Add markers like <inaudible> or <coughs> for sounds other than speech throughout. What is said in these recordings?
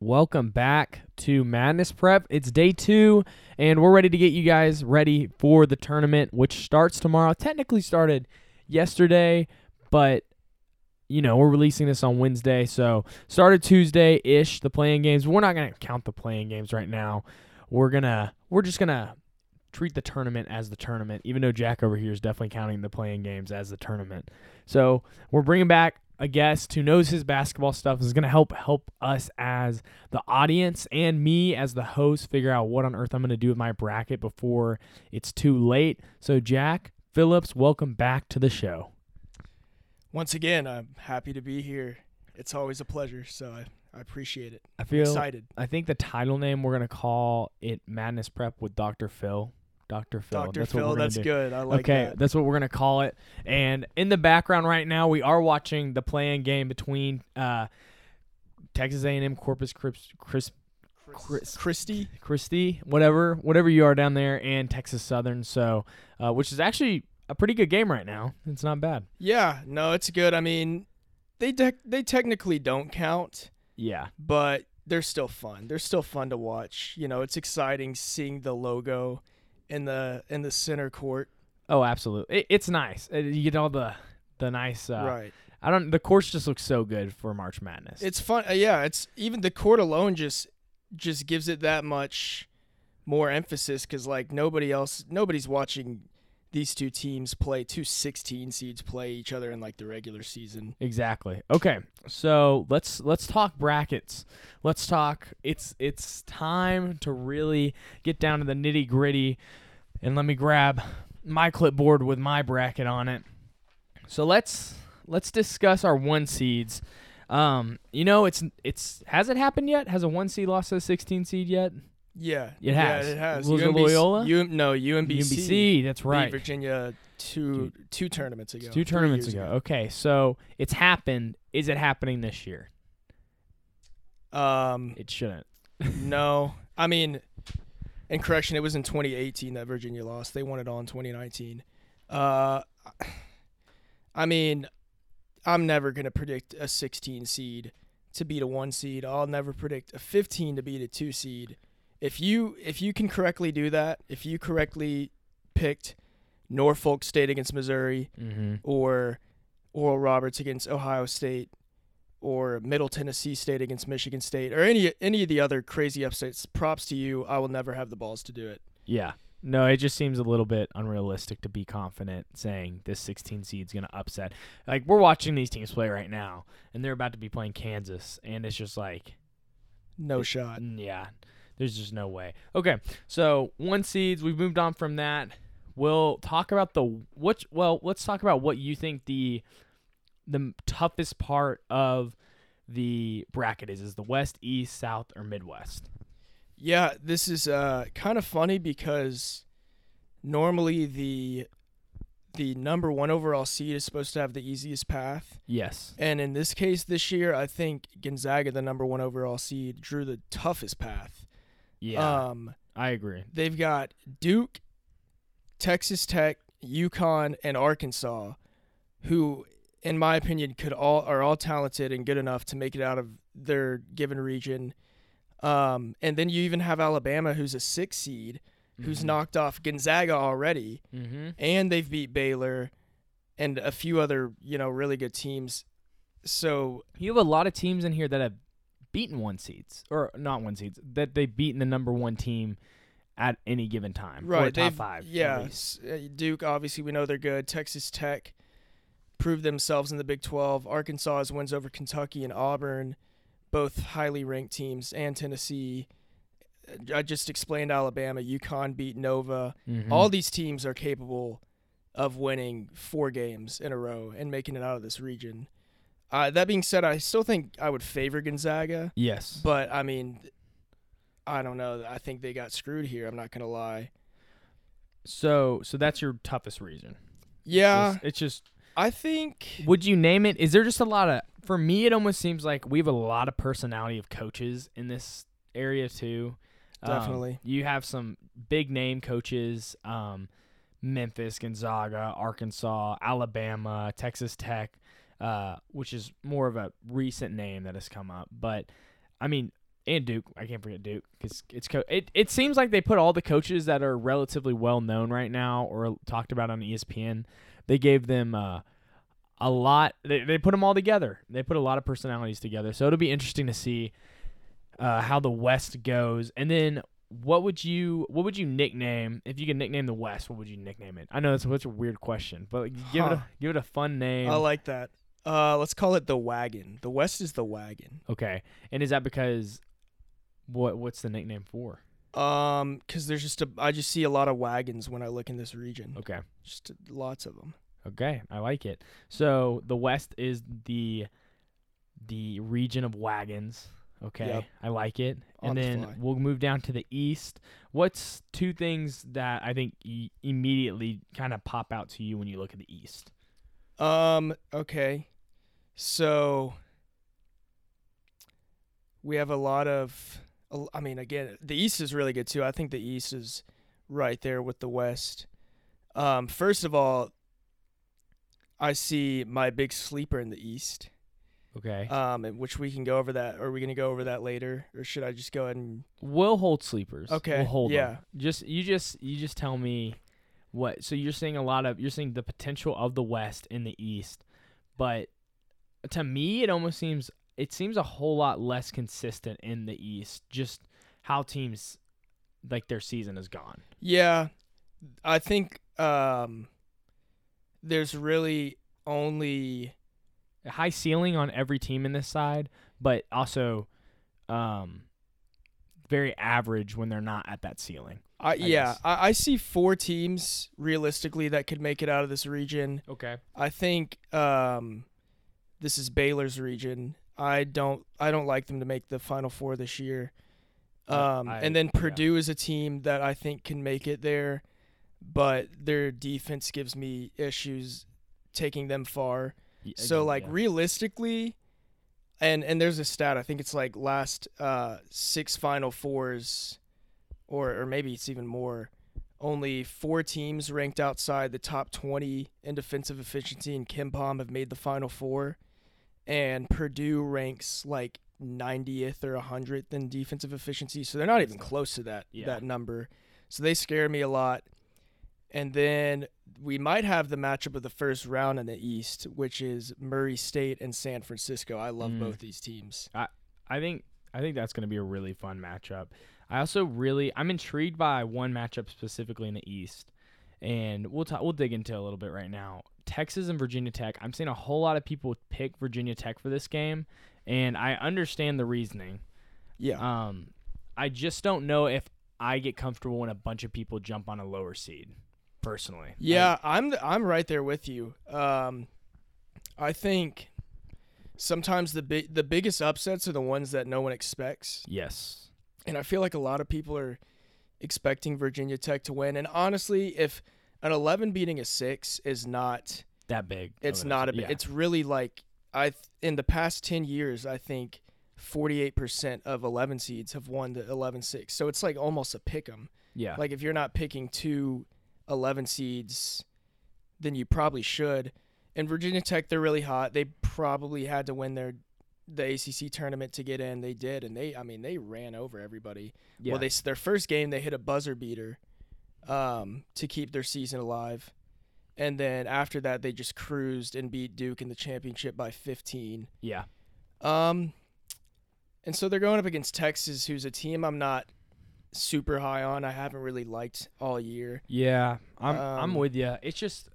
Welcome back to Madness Prep. It's day two, and we're ready to get you guys ready for the tournament, which starts tomorrow. Technically started yesterday, but you know we're releasing this on Wednesday, so started Tuesday ish. The play-in games. We're not gonna count the play-in games right now. We're gonna we're just gonna treat the tournament as the tournament, even though Jack over here is definitely counting the play-in games as the tournament. So we're bringing back a guest who knows his basketball stuff is going to help help us as the audience and me as the host figure out what on earth I'm going to do with my bracket before it's too late. So Jack Phillips, welcome back to the show. Once again, I'm happy to be here. It's always a pleasure, so I, I appreciate it. I feel Excited. I think the title name we're going to call it Madness Prep with Dr. Phil. Dr. Phil. Dr. That's Phil, that's do. good. I like okay, that. that's what we're gonna call it. And in the background right now, we are watching the play-in game between uh, Texas A&M Corpus Christi, Chris, Chris, Christy. Christi, whatever, whatever you are down there, and Texas Southern. So, uh, which is actually a pretty good game right now. It's not bad. Yeah, no, it's good. I mean, they de- they technically don't count, Yeah, but they're still fun. They're still fun to watch. You know, it's exciting seeing the logo in the in the center court. Oh, absolutely. It, it's nice. Uh, You get all the the nice. Uh, right. I don't. The course just looks so good for March Madness. It's fun. Uh, yeah, it's even the court alone just just gives it that much more emphasis because like nobody else, nobody's watching these two teams play two 16 seeds play each other in like the regular season. Exactly. Okay. So let's let's talk brackets. Let's talk. It's it's time to really get down to the nitty gritty, and let me grab my clipboard with my bracket on it. So let's let's discuss our one seeds. Um, you know, it's it's has it happened yet? Has a one seed lost to a sixteen seed yet? Yeah, It yeah, has. it has. Was it UMBC Loyola? U, no, UMBC. UMBC. That's beat right. Virginia two two tournaments ago. Two tournaments years ago. Okay, so it's happened. Is it happening this year? Um, It shouldn't. no, <laughs> I mean, in correction, it was in 2018 that Virginia lost. They won it all in 2019. Uh, I mean, I'm never gonna predict a 16 seed to beat a one seed. I'll never predict a 15 to beat a two seed. If you if you can correctly do that, if you correctly picked Norfolk State against Missouri Mm-hmm. or Oral Roberts against Ohio State or Middle Tennessee State against Michigan State or any any of the other crazy upsets, props to you. I will never have the balls to do it. Yeah. No, it just seems a little bit unrealistic to be confident saying this 16 seed's going to upset. Like we're watching these teams play right now and they're about to be playing Kansas and it's just like No shot. mm, yeah. There's just no way. Okay. So, one seeds, we've moved on from that. We'll talk about the what well, let's talk about what you think the the toughest part of the bracket is. Is the West, East, South, or Midwest? Yeah, this is uh, kind of funny because normally the the number one overall seed is supposed to have the easiest path, Yes. and in this case this year, I think Gonzaga, the number one overall seed, drew the toughest path. Yeah. Um, I agree. they've got Duke, Texas Tech, UConn, and Arkansas, who, in my opinion, could all are all talented and good enough to make it out of their given region. Um, and then you even have Alabama, who's a six seed, who's Mhm. knocked off Gonzaga already, Mhm. and they've beat Baylor and a few other you know really good teams. So You have a lot of teams in here that have beaten one seeds or not one seeds that they've beaten the number one team at any given time. or right, top five. at Yeah, uh, Duke obviously we know they're good. Texas Tech proved themselves in the Big 12. Arkansas has wins over Kentucky and Auburn, both highly ranked teams, and Tennessee. Uh, I just explained Alabama. UConn beat Nova. Mhm. All these teams are capable of winning four games in a row and making it out of this region. Uh, that being said, I still think I would favor Gonzaga, yes. but I mean, I don't know. I think they got screwed here. I'm not gonna lie. So so that's your toughest reason. Yeah, It's, it's just I think would you name it? Is there just a lot of for me it almost seems like we have a lot of personality of coaches in this area too. Um, Definitely. you have some big name coaches, um, Memphis, Gonzaga, Arkansas, Alabama, Texas Tech, uh, which is more of a recent name that has come up. But I mean, and Duke. I can't forget Duke because it's co- it. It seems like they put all the coaches that are relatively well known right now or talked about on ESPN. They gave them uh, a lot. They they put them all together. They put a lot of personalities together. So it'll be interesting to see uh, how the West goes. And then what would you what would you nickname if you could nickname the West? What would you nickname it? I know that's such a weird question, but give it a give it a fun name. I like that. Uh, let's call it the wagon. The West is the wagon. okay, and is that because what what's the nickname for? Um, cause there's just a, I just see a lot of wagons when I look in this region. Okay. Just lots of them. Okay, I like it. So the West is the the region of wagons. Okay, Yep. I like it. On and the then we'll move down to the East. What's two things that I think e- immediately kind of pop out to you when you look at the East? Um, okay. So we have a lot of I mean again, the East is really good too. I think the East is right there with the West. Um, first of all, I see my big sleeper in the East. Okay, Um, which we can go over that. Are we gonna go over that later, or should I just go ahead and? we'll hold sleepers. Okay, we'll hold yeah. Just you just you just tell me what. So you're seeing a lot of you're seeing the potential of the West in the East, but to me it almost seems it seems a whole lot less consistent in the East. Just how teams like their season is gone. Yeah, I think um, there's really only A high ceiling on every team in this side, but also um very average when they're not at that ceiling. I, yeah. I, I see four teams realistically that could make it out of this region. Okay. I think um, this is Baylor's region. I don't I don't like them to make the Final Four this year. Um, I- and then yeah. Purdue is a team that I think can make it there, but their defense gives me issues taking them far. Y- So like yeah. realistically, and and there's a stat. I think it's like last uh, six Final Fours, or or maybe it's even more. Only four teams ranked outside the top 20 in defensive efficiency in KenPom have made the Final Four, and Purdue ranks like 90th or 100th in defensive efficiency. So they're not even close to that Yeah. that number. So they scare me a lot. And then we might have the matchup of the first round in the East, which is Murray State and San Francisco. I love Mm. both these teams. I I think I think that's going to be a really fun matchup. I also really I'm intrigued by one matchup specifically in the East, and we'll ta- we'll dig into it a little bit right now. Texas and Virginia Tech. I'm seeing a whole lot of people pick Virginia Tech for this game, and I understand the reasoning. Yeah. Um, I just don't know if I get comfortable when a bunch of people jump on a lower seed. Personally, Yeah, I'm I'm right there with you. Um, I think sometimes the big the biggest upsets are the ones that no one expects, yes, and I feel like a lot of people are expecting Virginia Tech to win. And honestly, if an 11 beating a six is not that big. It's not a big. Yeah. It's really like I th- in the past 10 years, I think 48% of 11 seeds have won the 11-6. So it's like almost a pick 'em. yeah. Like if you're not picking two 11 seeds, then you probably should. And Virginia Tech, they're really hot. They probably had to win their the ACC tournament to get in. They did, and they, I mean, they ran over everybody. yeah. Well, they their first game they hit a buzzer beater um, to keep their season alive, and then after that they just cruised and beat Duke in the championship by 15. yeah. Um, and so they're going up against Texas, who's a team I'm not super high on. I haven't really liked all year. Yeah, I'm I'm Um, with you. It's just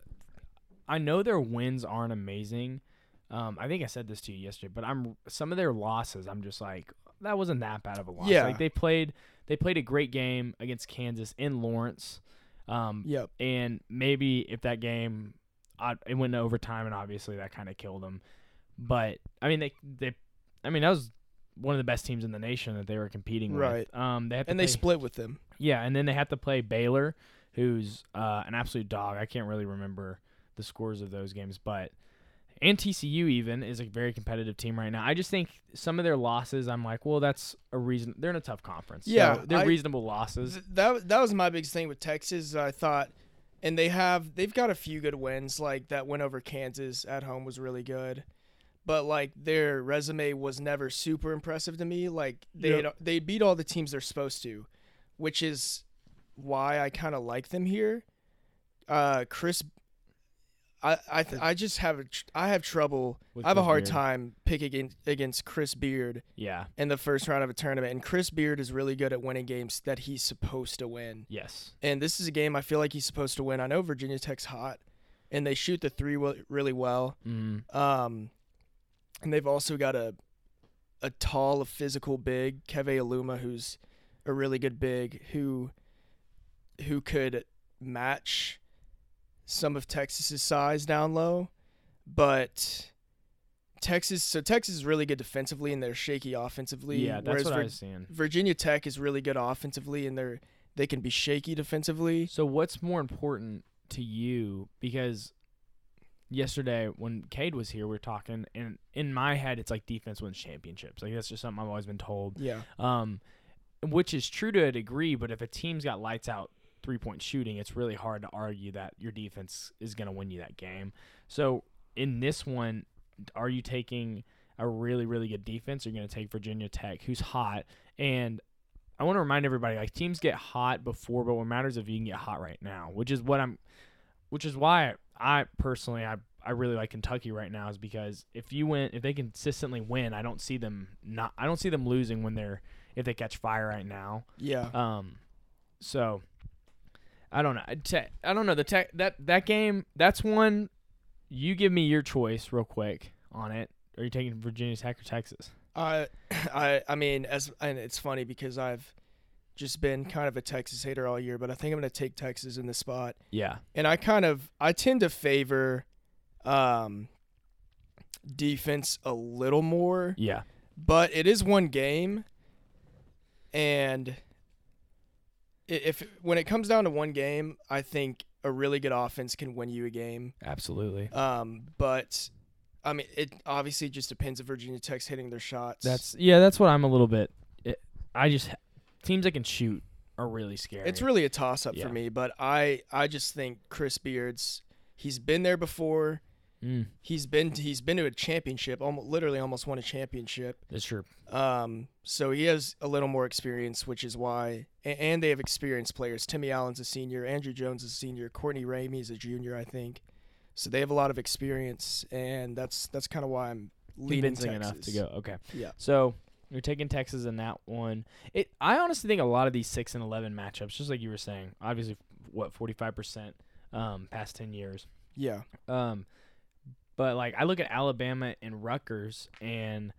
I know their wins aren't amazing. Um, I think I said this to you yesterday, but I'm some of their losses. I'm just like that wasn't that bad of a loss. Yeah. like they played they played a great game against Kansas in Lawrence. Um, Yep. and maybe if that game uh, it went to overtime, and obviously that kind of killed them. But I mean, they they I mean that was one of the best teams in the nation that they were competing Right. with. Um, they had to And they split with them. yeah, and then they have to play Baylor, who's uh, an absolute dog. I can't really remember the scores of those games, but and TCU even is a very competitive team right now. I just think some of their losses, I'm like, well, that's a reason. They're in a tough conference. so Yeah, they're I- reasonable losses. Th- that that was my biggest thing with Texas. I thought, and they have they've got a few good wins. Like that win over Kansas at home was really good, but like their resume was never super impressive to me. Like they Yep. they beat all the teams they're supposed to, which is why I kind of like them here. Uh, Chris, I I th- I just have a tr- I have trouble. With I have a hard Beard. time picking against, Chris Beard Yeah. in the first round of a tournament, and Chris Beard is really good at winning games that he's supposed to win. Yes. And this is a game I feel like he's supposed to win. I know Virginia Tech's hot, and they shoot the three wi- really well. Mm. Um, and they've also got a a tall, physical big Keve Aluma, who's a really good big who who could match some of Texas's size down low, but Texas. So Texas is really good defensively, and they're shaky offensively. Yeah, that's whereas what I was seeing. Virginia Tech is really good offensively, and they're they can be shaky defensively. So what's more important to you? Because yesterday when Cade was here, we were talking, and in my head, it's like defense wins championships. Like that's just something I've always been told. Yeah, Um, which is true to a degree, but if a team's got lights out three point shooting, it's really hard to argue that your defense is going to win you that game. So in this one, are you taking a really really good defense? Or are you going to take Virginia Tech, who's hot? And I want to remind everybody, like teams get hot before, but what matters if you can get hot right now, which is what I'm, which is why I personally I I really like Kentucky right now is because if you win, if they consistently win, I don't see them not, I don't see them losing when they're if they catch fire right now. yeah. Um, so I don't know. Te- I don't know the tech that that game. That's one. You give me your choice real quick on it. Are you taking Virginia Tech or Texas? I, <coughs> I, I mean, as and it's funny because I've just been kind of a Texas hater all year, but I think I'm going to take Texas in this spot. Yeah. And I kind of, I tend to favor, um, defense a little more, Yeah. but it is one game, and if when it comes down to one game, I think a really good offense can win you a game. Absolutely. Um, but I mean, it obviously just depends if Virginia Tech's hitting their shots. That's yeah. That's what I'm a little bit. It, I just teams that can shoot are really scary. It's really a toss up Yeah. for me, but I I just think Chris Beards he's been there before. Mm, He's been he's been to a championship, almost literally almost won a championship. that's true. Um, so he has a little more experience, which is why, and, and they have experienced players. Timmy Allen's a senior, Andrew Jones is a senior, Courtney Ramey is a junior, I think. So they have a lot of experience, and that's that's kind of why I'm Convincing Texas. enough to go. Okay. Yeah. So you're taking Texas in that one. It. I honestly think a lot of these six and eleven matchups, just like you were saying, obviously, what forty five percent, um, past ten years. Yeah. Um, but like I look at Alabama and Rutgers, and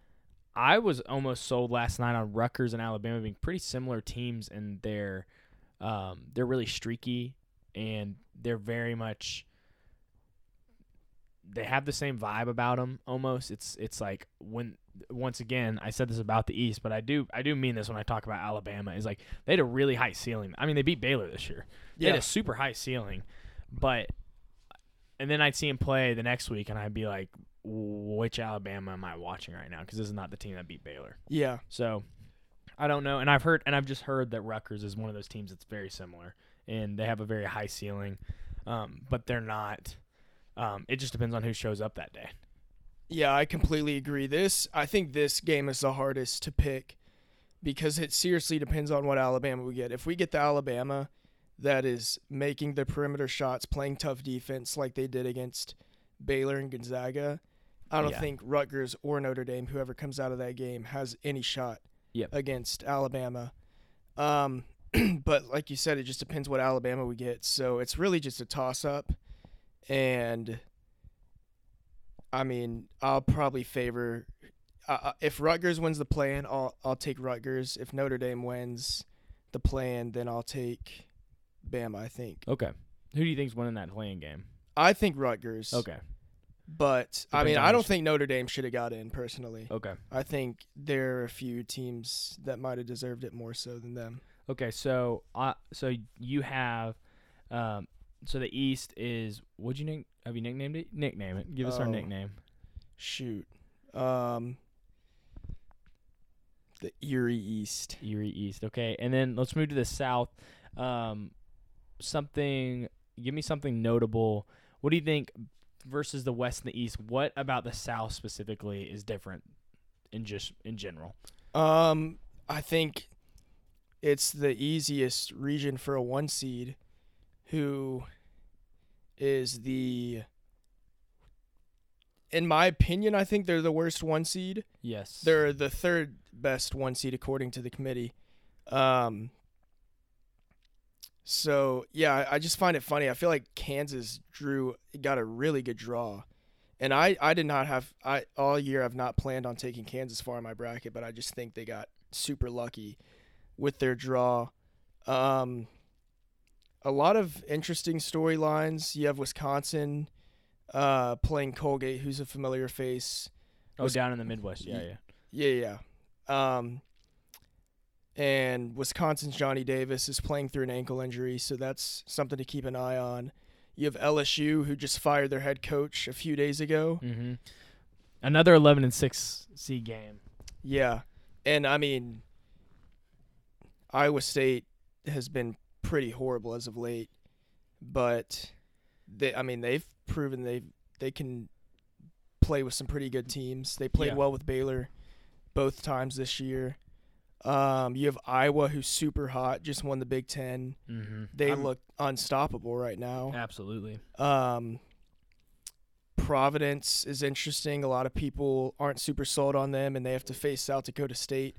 I was almost sold last night on Rutgers and Alabama being pretty similar teams, and they're um, they're really streaky, and they're very much they have the same vibe about them almost. It's it's like when once again I said this about the East, but I do I do mean this when I talk about Alabama is like they had a really high ceiling. I mean they beat Baylor this year. They had Yeah. a super high ceiling, but and then I'd see him play the next week, and I'd be like, which Alabama am I watching right now? Because this is not the team that beat Baylor. Yeah. So I don't know, and I've heard and I've just heard that Rutgers is one of those teams that's very similar, and they have a very high ceiling, um, but they're not. Um, it just depends on who shows up that day. Yeah, I completely agree. This, I think this game is the hardest to pick because it seriously depends on what Alabama we get. If we get the Alabama that is making the perimeter shots, playing tough defense like they did against Baylor and Gonzaga, I don't Yeah. think Rutgers or Notre Dame, whoever comes out of that game, has any shot Yep. against Alabama. Um, <clears throat> but like you said, it just depends what Alabama we get. So it's really just a toss up. And I mean, I'll probably favor uh, uh, if Rutgers wins the plan, I'll I'll take Rutgers. If Notre Dame wins the plan, then I'll take Bama. I think. Okay. Who do you think's winning that play-in game? I think Rutgers. Okay. But I mean, I don't think Notre Dame should have got in personally. Okay. I think there are a few teams that might have deserved it more so than them. Okay. So, uh, so you have, um, so the East is. Would you nick? Have you nicknamed it? Nickname it. Give us our Oh. nickname. Shoot. Um. The Eerie East. Eerie East. Okay, and then let's move to the South. Um, something. Give me something notable. What do you think? versus the West and the East. What about the South specifically is different in just in general? Um, I think it's the easiest region for a one seed, who is the. In my opinion, I think they're the worst one seed. Yes. They're the third best one seed according to the committee. Um, so yeah, I- just find it funny. I feel like Kansas drew got a really good draw, and I I did not have I all year I've not planned on taking Kansas far in my bracket, but I just think they got super lucky with their draw. Um, a lot of interesting storylines. You have Wisconsin uh, playing Colgate, who's a familiar face. oh, was- down in the Midwest. Yeah, yeah. Yeah, yeah. Um, and Wisconsin's Johnny Davis is playing through an ankle injury, so that's something to keep an eye on. You have LSU, who just fired their head coach a few days ago. Mm-hmm. Another eleven and six seed game. Yeah, and I mean, Iowa State has been pretty horrible as of late, but they, I mean, they've proven they they can play with some pretty good teams. They played Yeah. well with Baylor both times this year. Um, you have Iowa, who's super hot, just won the Big Ten. Mm-hmm. They look unstoppable right now. absolutely. Um, Providence is interesting. A lot of people aren't super sold on them, and they have to face South Dakota State,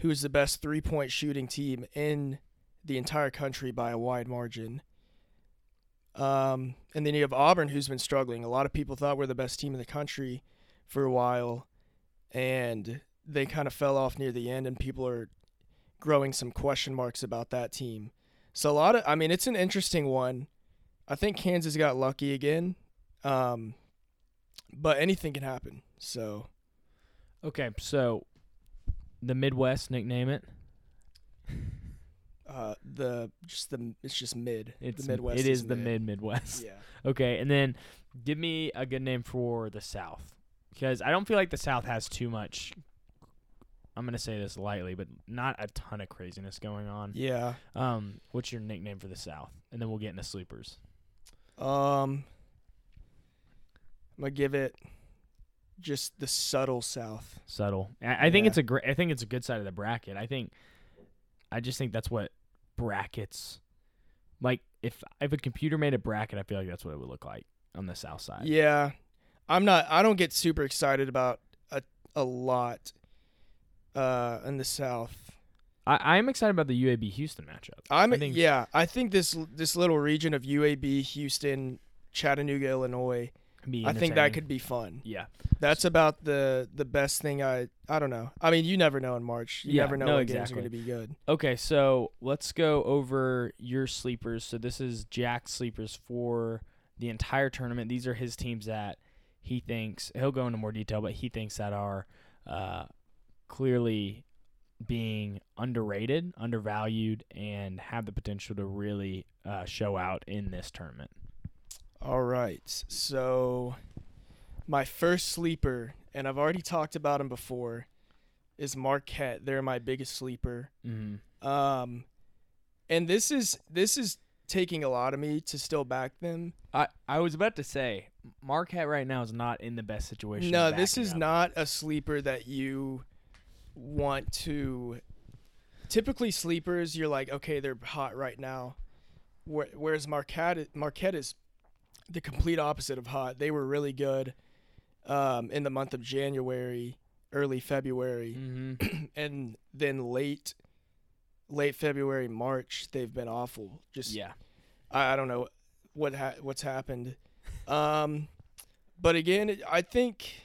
who is the best three point shooting team in the entire country by a wide margin. Um, and then you have Auburn, who's been struggling. A lot of people thought we're the best team in the country for a while, and they kind of fell off near the end, and people are growing some question marks about that team. So a lot of, I mean, it's an interesting one. I think Kansas got lucky again, um, but anything can happen. So Okay, so the Midwest nickname it. uh, the just the it's just mid. It's the Midwest. It is the mid Midwest. Yeah. <laughs> Okay, and then give me a good name for the South because I don't feel like the South has too much. I'm gonna say this lightly, but not a ton of craziness going on. Yeah. Um, what's your nickname for the South? And then we'll get into sleepers. Um, I'm gonna give it just the subtle South. Subtle. I, I think it's a great. I think it's a good side of the bracket. I think. I just think that's what brackets. Like if if a computer made a bracket, I feel like that's what it would look like on the South side. Yeah, I'm not. I don't get super excited about a a lot. Uh, in the South. I, I'm excited about the UAB Houston matchup. I'm I think- yeah. I think this this little region of UAB, Houston, Chattanooga, Illinois. I think that could be fun. Yeah. That's about the the best thing. I I don't know. I mean, you never know in March. You Yeah, never know no, when games are exactly. going to be good. Okay, so let's go over your sleepers. So this is Jack's sleepers for the entire tournament. These are his teams that he thinks he'll go into more detail, but he thinks that are uh, clearly being underrated, undervalued, and have the potential to really uh, show out in this tournament. All right. So my first sleeper, and I've already talked about him before, is Marquette. They're my biggest sleeper. Mm-hmm. Um, and this is this is taking a lot of me to still back them. I, I was about to say Marquette right now is not in the best situation. No, this is up. not a sleeper that you want to. Typically, sleepers, you're like, okay, they're hot right now. Where- Whereas Marquette, Marquette is the complete opposite of hot. They were really good um, in the month of January, early February, Mhm. <clears throat> and then late, late February, March, they've been awful. Just Yeah. I, I don't know what ha- what's happened. Um, but again, I think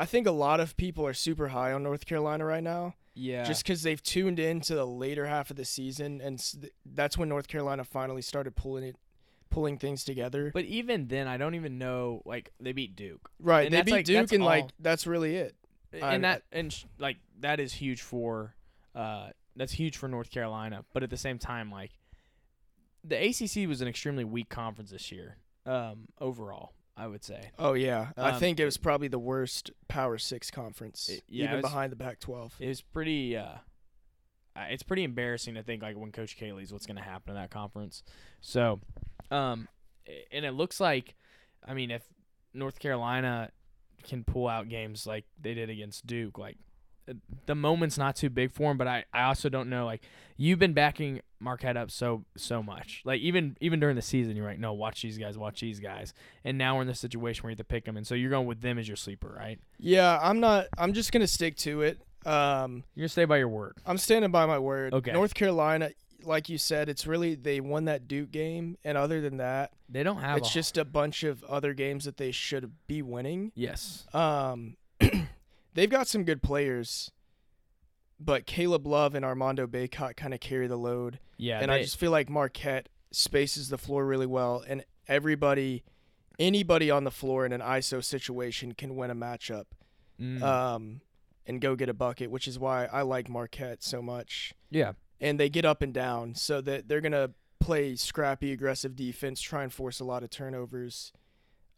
I think a lot of people are super high on North Carolina right now, Yeah. just because they've tuned into the later half of the season, and that's when North Carolina finally started pulling it, pulling things together. But even then, I don't even know. Like they beat Duke, right, and they beat like- Duke, and like that's really it. I- and that and sh- like that is huge for, uh, that's huge for North Carolina. But at the same time, like, the ACC was an extremely weak conference this year. Um, overall, I would say. Oh yeah, I Um, think it was probably the worst Power Six conference, It- yeah, even was- behind the Pac-12. It was pretty. Uh, it's pretty embarrassing to think like when Coach K leaves, what's going to happen in that conference. So, um, and it looks like, I mean, if North Carolina can pull out games like they did against Duke, like the moment's not too big for him. But I, I also don't know. Like you've been backing Marquette up so so much. Like even even during the season, you're like, no, watch these guys, watch these guys. And now we're in this situation where you have to pick them, and so you're going with them as your sleeper, right? Yeah, I'm not. I'm just gonna stick to it. Um, You're gonna stay by your word. I'm standing by my word. Okay. North Carolina, like you said, it's really they won that Duke game, and other than that, They don't have. it's a- just a bunch of other games that they should be winning. yes. Um, they've got some good players, but Caleb Love and Armando Bacot kind of carry the load, Yeah, and they, I just feel like Marquette spaces the floor really well, and everybody, anybody on the floor in an ISO situation can win a matchup. mm, Um, and go get a bucket, which is why I like Marquette so much. yeah. And they get up and down, so that they're gonna play scrappy, aggressive defense, try and force a lot of turnovers.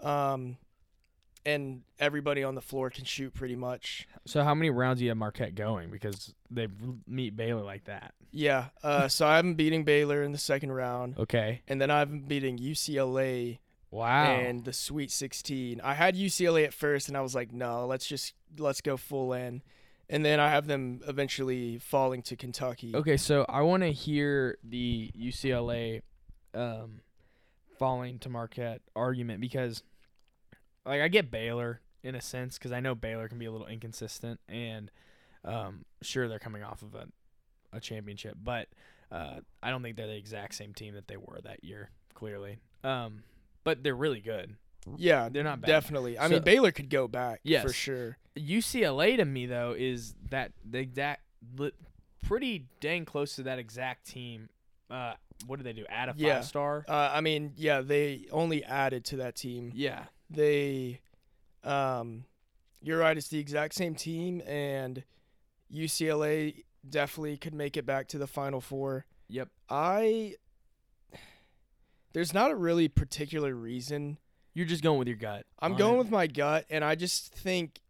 Um, and everybody on the floor can shoot pretty much. So how many rounds do you have Marquette going? Because they meet Baylor like that. Yeah. Uh, so I'm beating Baylor in the second round, Okay. and then I'm beating UCLA Wow. and the Sweet 16. I had UCLA at first, and I was like, no, let's just let's go full in. And then I have them eventually falling to Kentucky. Okay, so I want to hear the UCLA um, falling to Marquette argument because, like, I get Baylor in a sense because I know Baylor can be a little inconsistent, and um, sure they're coming off of a, a championship, but uh, I don't think they're the exact same team that they were that year. Clearly, um, but they're really good. Yeah, They're not bad. definitely. I So- mean, Baylor could go back Yes. for sure. UCLA to me though is that the exact pretty dang close to that exact team. Uh, what did they do? Add a Yeah. five star? Uh, I mean, yeah, they only added to that team. Yeah. They, um, you're right. It's the exact same team, and UCLA definitely could make it back to the Final Four. Yep. I there's not a really particular reason. You're just going with your gut. I'm going it. with my gut, and I just think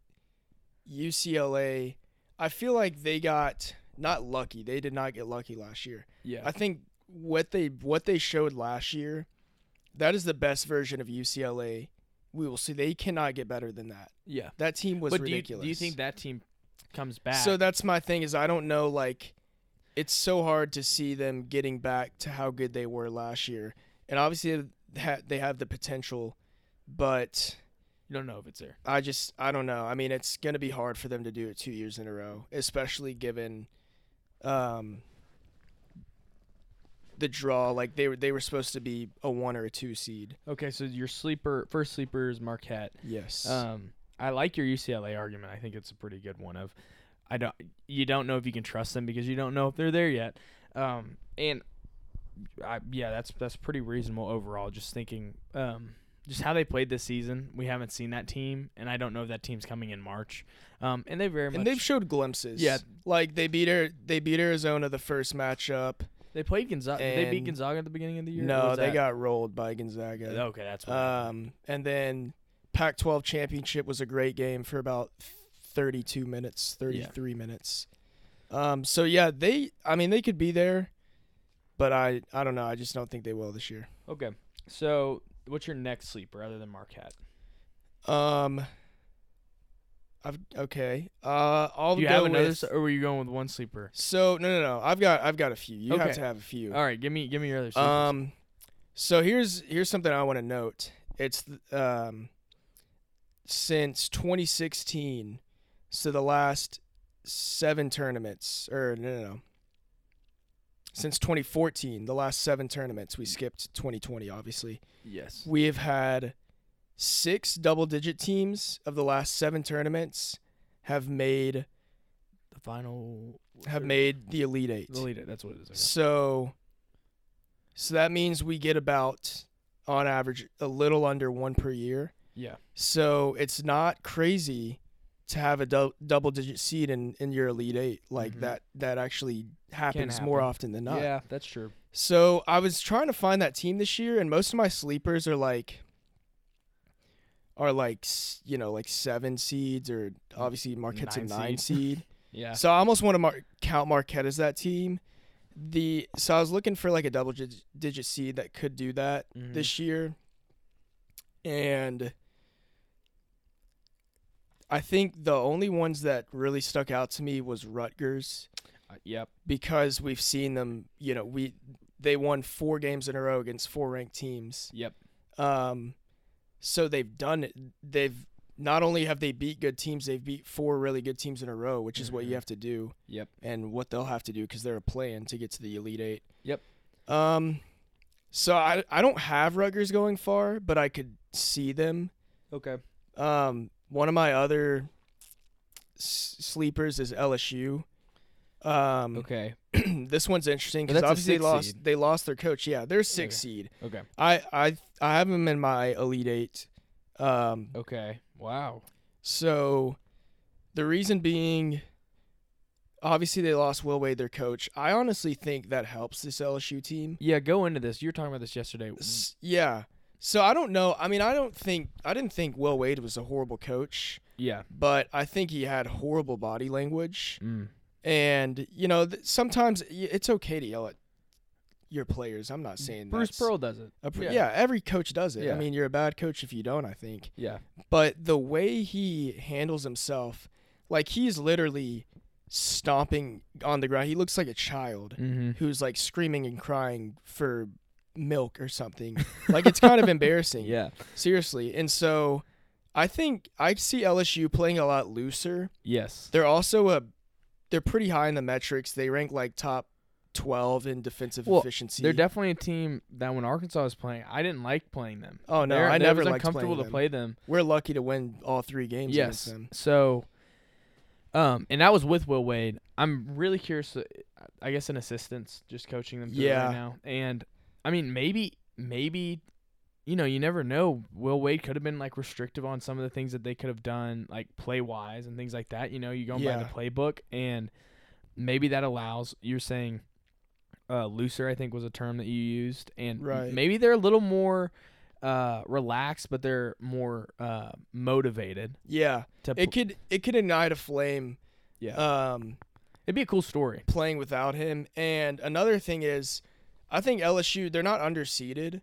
UCLA. I feel like they got not lucky. They did not get lucky last year. yeah. I think what they what they showed last year, that is the best version of UCLA. We will see. They cannot get better than that. yeah. That team was but do you, ridiculous. do you think that team comes back? So that's my thing. Is I don't know. Like, it's so hard to see them getting back to how good they were last year, and obviously they they have the potential, but you don't know if it's there. I just I don't know. I mean, it's gonna be hard for them to do it two years in a row, especially given, um, the draw. Like they were they were supposed to be a one or a two seed. Okay, so your sleeper first sleeper is Marquette. Yes. Um, I like your UCLA argument. I think it's a pretty good one. Of, I don't. You don't know if you can trust them because you don't know if they're there yet. Um, and I, yeah, that's that's pretty reasonable overall. Just thinking, um, just how they played this season. We haven't seen that team, and I don't know if that team's coming in March. Um, and they very much and they've showed glimpses. Yeah. Like they beat Ar- they beat Arizona the first matchup. They played Gonzaga. Did they beat Gonzaga at the beginning of the year. No, they that- got rolled by Gonzaga. Okay, that's what. Um, and then Pac-12 championship was a great game for about 32 minutes, 33 minutes. Um, so yeah, they. I mean, they could be there, but I. I don't know. I just don't think they will this year. okay. So, what's your next sleeper other than Marquette? Um. I've okay. Uh, Do you have another, with. or were you going with one sleeper? So no, no, no. I've got. I've got a few. You have to have a few. All right, give me give me your other sleepers. Um, so here's here's something I want to note. It's um since 2016, so the last seven tournaments, or no, no, no. Since 2014, the last seven tournaments, we skipped 2020. Obviously, yes. we have had six double-digit teams of the last seven tournaments have made The final have made the elite eight. the leader. That's what it is. okay. So, so that means we get about, on average, a little under one per year. Yeah. So it's not crazy to have a dou- double-digit seed in, in your elite eight like Mhm. that. That actually happens more often than not. Yeah, that's true. So I was trying to find that team this year, and most of my sleepers are like, are like you know like seven seeds or obviously Marquette's Nine a nine seed. seed. <laughs> Yeah. So I almost want to mar- count Marquette as that team. The so I was looking for like a double dig- digit seed that could do that Mhm. this year, and I think the only ones that really stuck out to me was Rutgers Uh, yep. because we've seen them. You know, we they won four games in a row against four ranked teams. Yep. Um, so they've done it. They've not only have they beat good teams, they've beat four really good teams in a row, which is what Mhm. you have to do Yep. and what they'll have to do because they're a play-in to get to the Elite Eight. Yep. Um, so I I don't have Rutgers going far, but I could see them. Okay. Um, one of my other s- sleepers is LSU. Um, Okay. <clears throat> this one's interesting because obviously they lost seed. they lost their coach. Yeah, they're six Okay. seed. Okay. I I I have them in my Elite Eight. Um, Okay. Wow. so the reason being, obviously they lost Will Wade, their coach. I honestly think that helps this LSU team. Yeah. Go into this. You were talking about this yesterday. S- Yeah. So I don't know. I mean, I don't think I didn't think Will Wade was a horrible coach, Yeah. but I think he had horrible body language. Mm. And you know, th- sometimes it's okay to yell at your players. I'm not saying Bruce Pearl does it. pr- yeah. yeah. every coach does it. Yeah. I mean, you're a bad coach if you don't. I think. Yeah. But the way he handles himself, like he's literally stomping on the ground. He looks like a child Mm-hmm. who's like screaming and crying for milk or something. <laughs> like it's kind of embarrassing. Yeah. Seriously. And so I think I see LSU playing a lot looser. Yes. They're also a they're pretty high in the metrics. They rank like top 12 in defensive Well, efficiency. They're definitely a team that when Arkansas was playing, I didn't like playing them. Oh no, They're- I never was liked uncomfortable to them. play them. We're lucky to win all three games Yes. against them. So, um, and that was with Will Wade. I'm really curious. uh, I guess an assistant's just coaching them Yeah. right now, and I mean maybe maybe. You know, you never know. Will Wade could have been like restrictive on some of the things that they could have done, like play wise and things like that. You know, you going by the playbook, and maybe that allows. You're saying uh, looser, I think was a term that you used, and Right. maybe they're a little more uh, relaxed, but they're more uh, motivated Yeah. to. It could it could ignite a flame yeah, um it'd be a cool story. playing without him. And another thing is I think LSU they're not underseeded,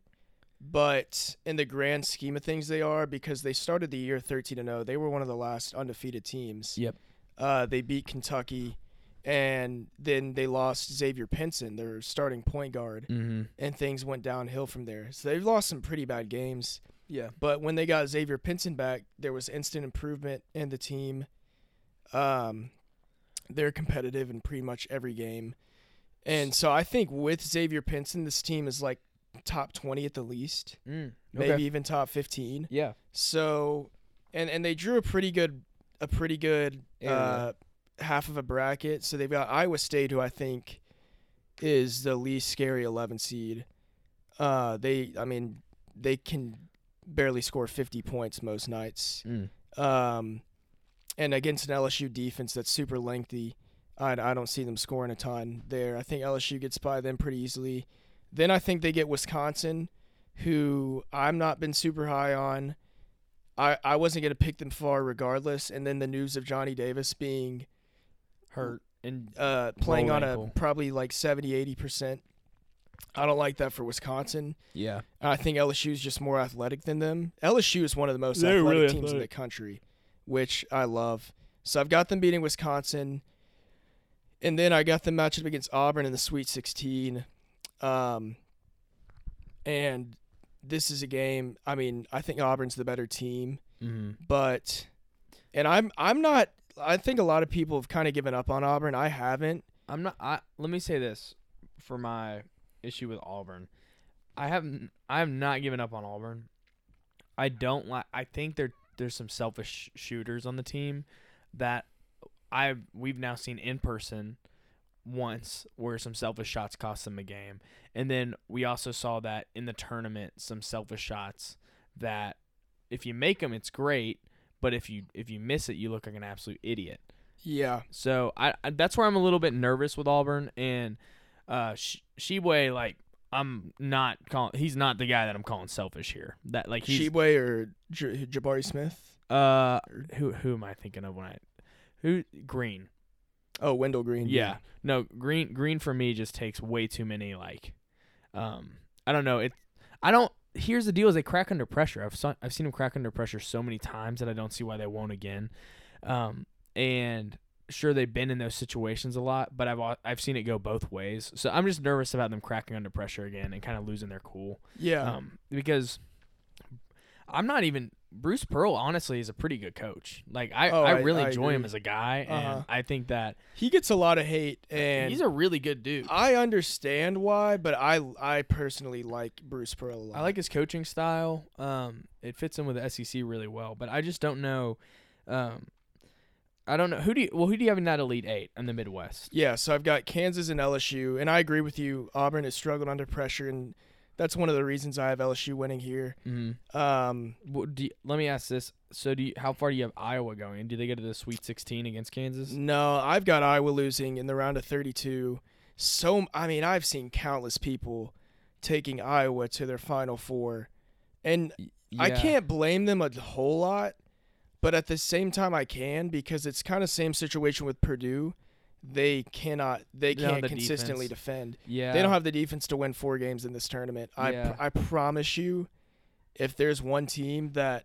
but in the grand scheme of things they are because they started the year 13 and 0. They were one of the last undefeated teams. Yep. Uh, they beat Kentucky and then they lost Xavier Pinson, their starting point guard, Mm-hmm. and things went downhill from there. So they've lost some pretty bad games. Yeah. But when they got Xavier Pinson back, there was instant improvement in the team. Um, they're competitive in pretty much every game. And so I think with Xavier Pinson, this team is like top 20 at the least, Mm. maybe even top 15. Yeah. So, and and they drew a pretty good, a pretty good uh, half of a bracket. So they've got Iowa State, who I think is the least scary 11 seed. Uh, they, I mean, they can barely score 50 points most nights. Mm. Um, and against an LSU defense that's super lengthy, I, I don't see them scoring a ton there. I think LSU gets by them pretty easily. Then I think they get Wisconsin, who I'm not been super high on. I, I wasn't going to pick them far regardless. And then the news of Johnny Davis being Hurt and uh, playing on ankle. a probably like 70, 80%. I don't like that for Wisconsin. yeah. I think LSU is just more athletic than them. LSU is one of the most They're athletic really teams in the country, which I love. So I've got them beating Wisconsin, and then I got them matched up against Auburn in the Sweet 16. Um, and this is a game. I mean, I think Auburn's the better team, Mm-hmm. but and I'm I'm not. I think a lot of people have kind of given up on Auburn. I haven't. I'm not. I let me say this for my issue with Auburn. I haven't. I have not given up on Auburn. I don't like. I think there there's some selfish shooters on the team that I we've now seen in person once where some selfish shots cost them a game, and then we also saw that in the tournament some selfish shots that if you make them it's great, but if you if you miss it you look like an absolute idiot. Yeah. So I, I that's where I'm a little bit nervous with Auburn and uh Sh- like I'm not calling he's not the guy that I'm calling selfish here. That like he's or J- Jabari Smith. uh who who am I thinking of when I who Green. Oh, Wendell Green. Yeah. No, Green Green for me just takes way too many like um I don't know, it I don't here's the deal: is they crack under pressure. I've saw, I've seen them crack under pressure so many times that I don't see why they won't again. Um, and sure they've been in those situations a lot, but I've I've seen it go both ways. So I'm just nervous about them cracking under pressure again and kind of losing their cool. Yeah. Um, because I'm not even Bruce Pearl. Honestly, is a pretty good coach. Like I, Oh, I I- really I enjoy him as a guy, Uh-huh. and I think that he gets a lot of hate, and he's a really good dude. I understand why, but I I personally like Bruce Pearl a lot. I like his coaching style. Um, it fits in with the SEC really well, but I just don't know. Um, I don't know who do you well who do you have in that Elite Eight in the Midwest? Yeah, so I've got Kansas and LSU, and I agree with you. Auburn has struggled under pressure, and that's one of the reasons I have LSU winning here. Mm-hmm. Um, do you, let me ask this: So, do you, how far do you have Iowa going? Do they get to the Sweet 16 against Kansas? no, I've got Iowa losing in the round of 32. So I mean, I've seen countless people taking Iowa to their Final Four, and I can't blame them a whole lot, but at the same time I can because it's kind of same situation with Purdue. They cannot they They can't the consistently defense. defend. Yeah, They don't have the defense to win four games in this tournament. I Yeah. pr- I promise you if there's one team that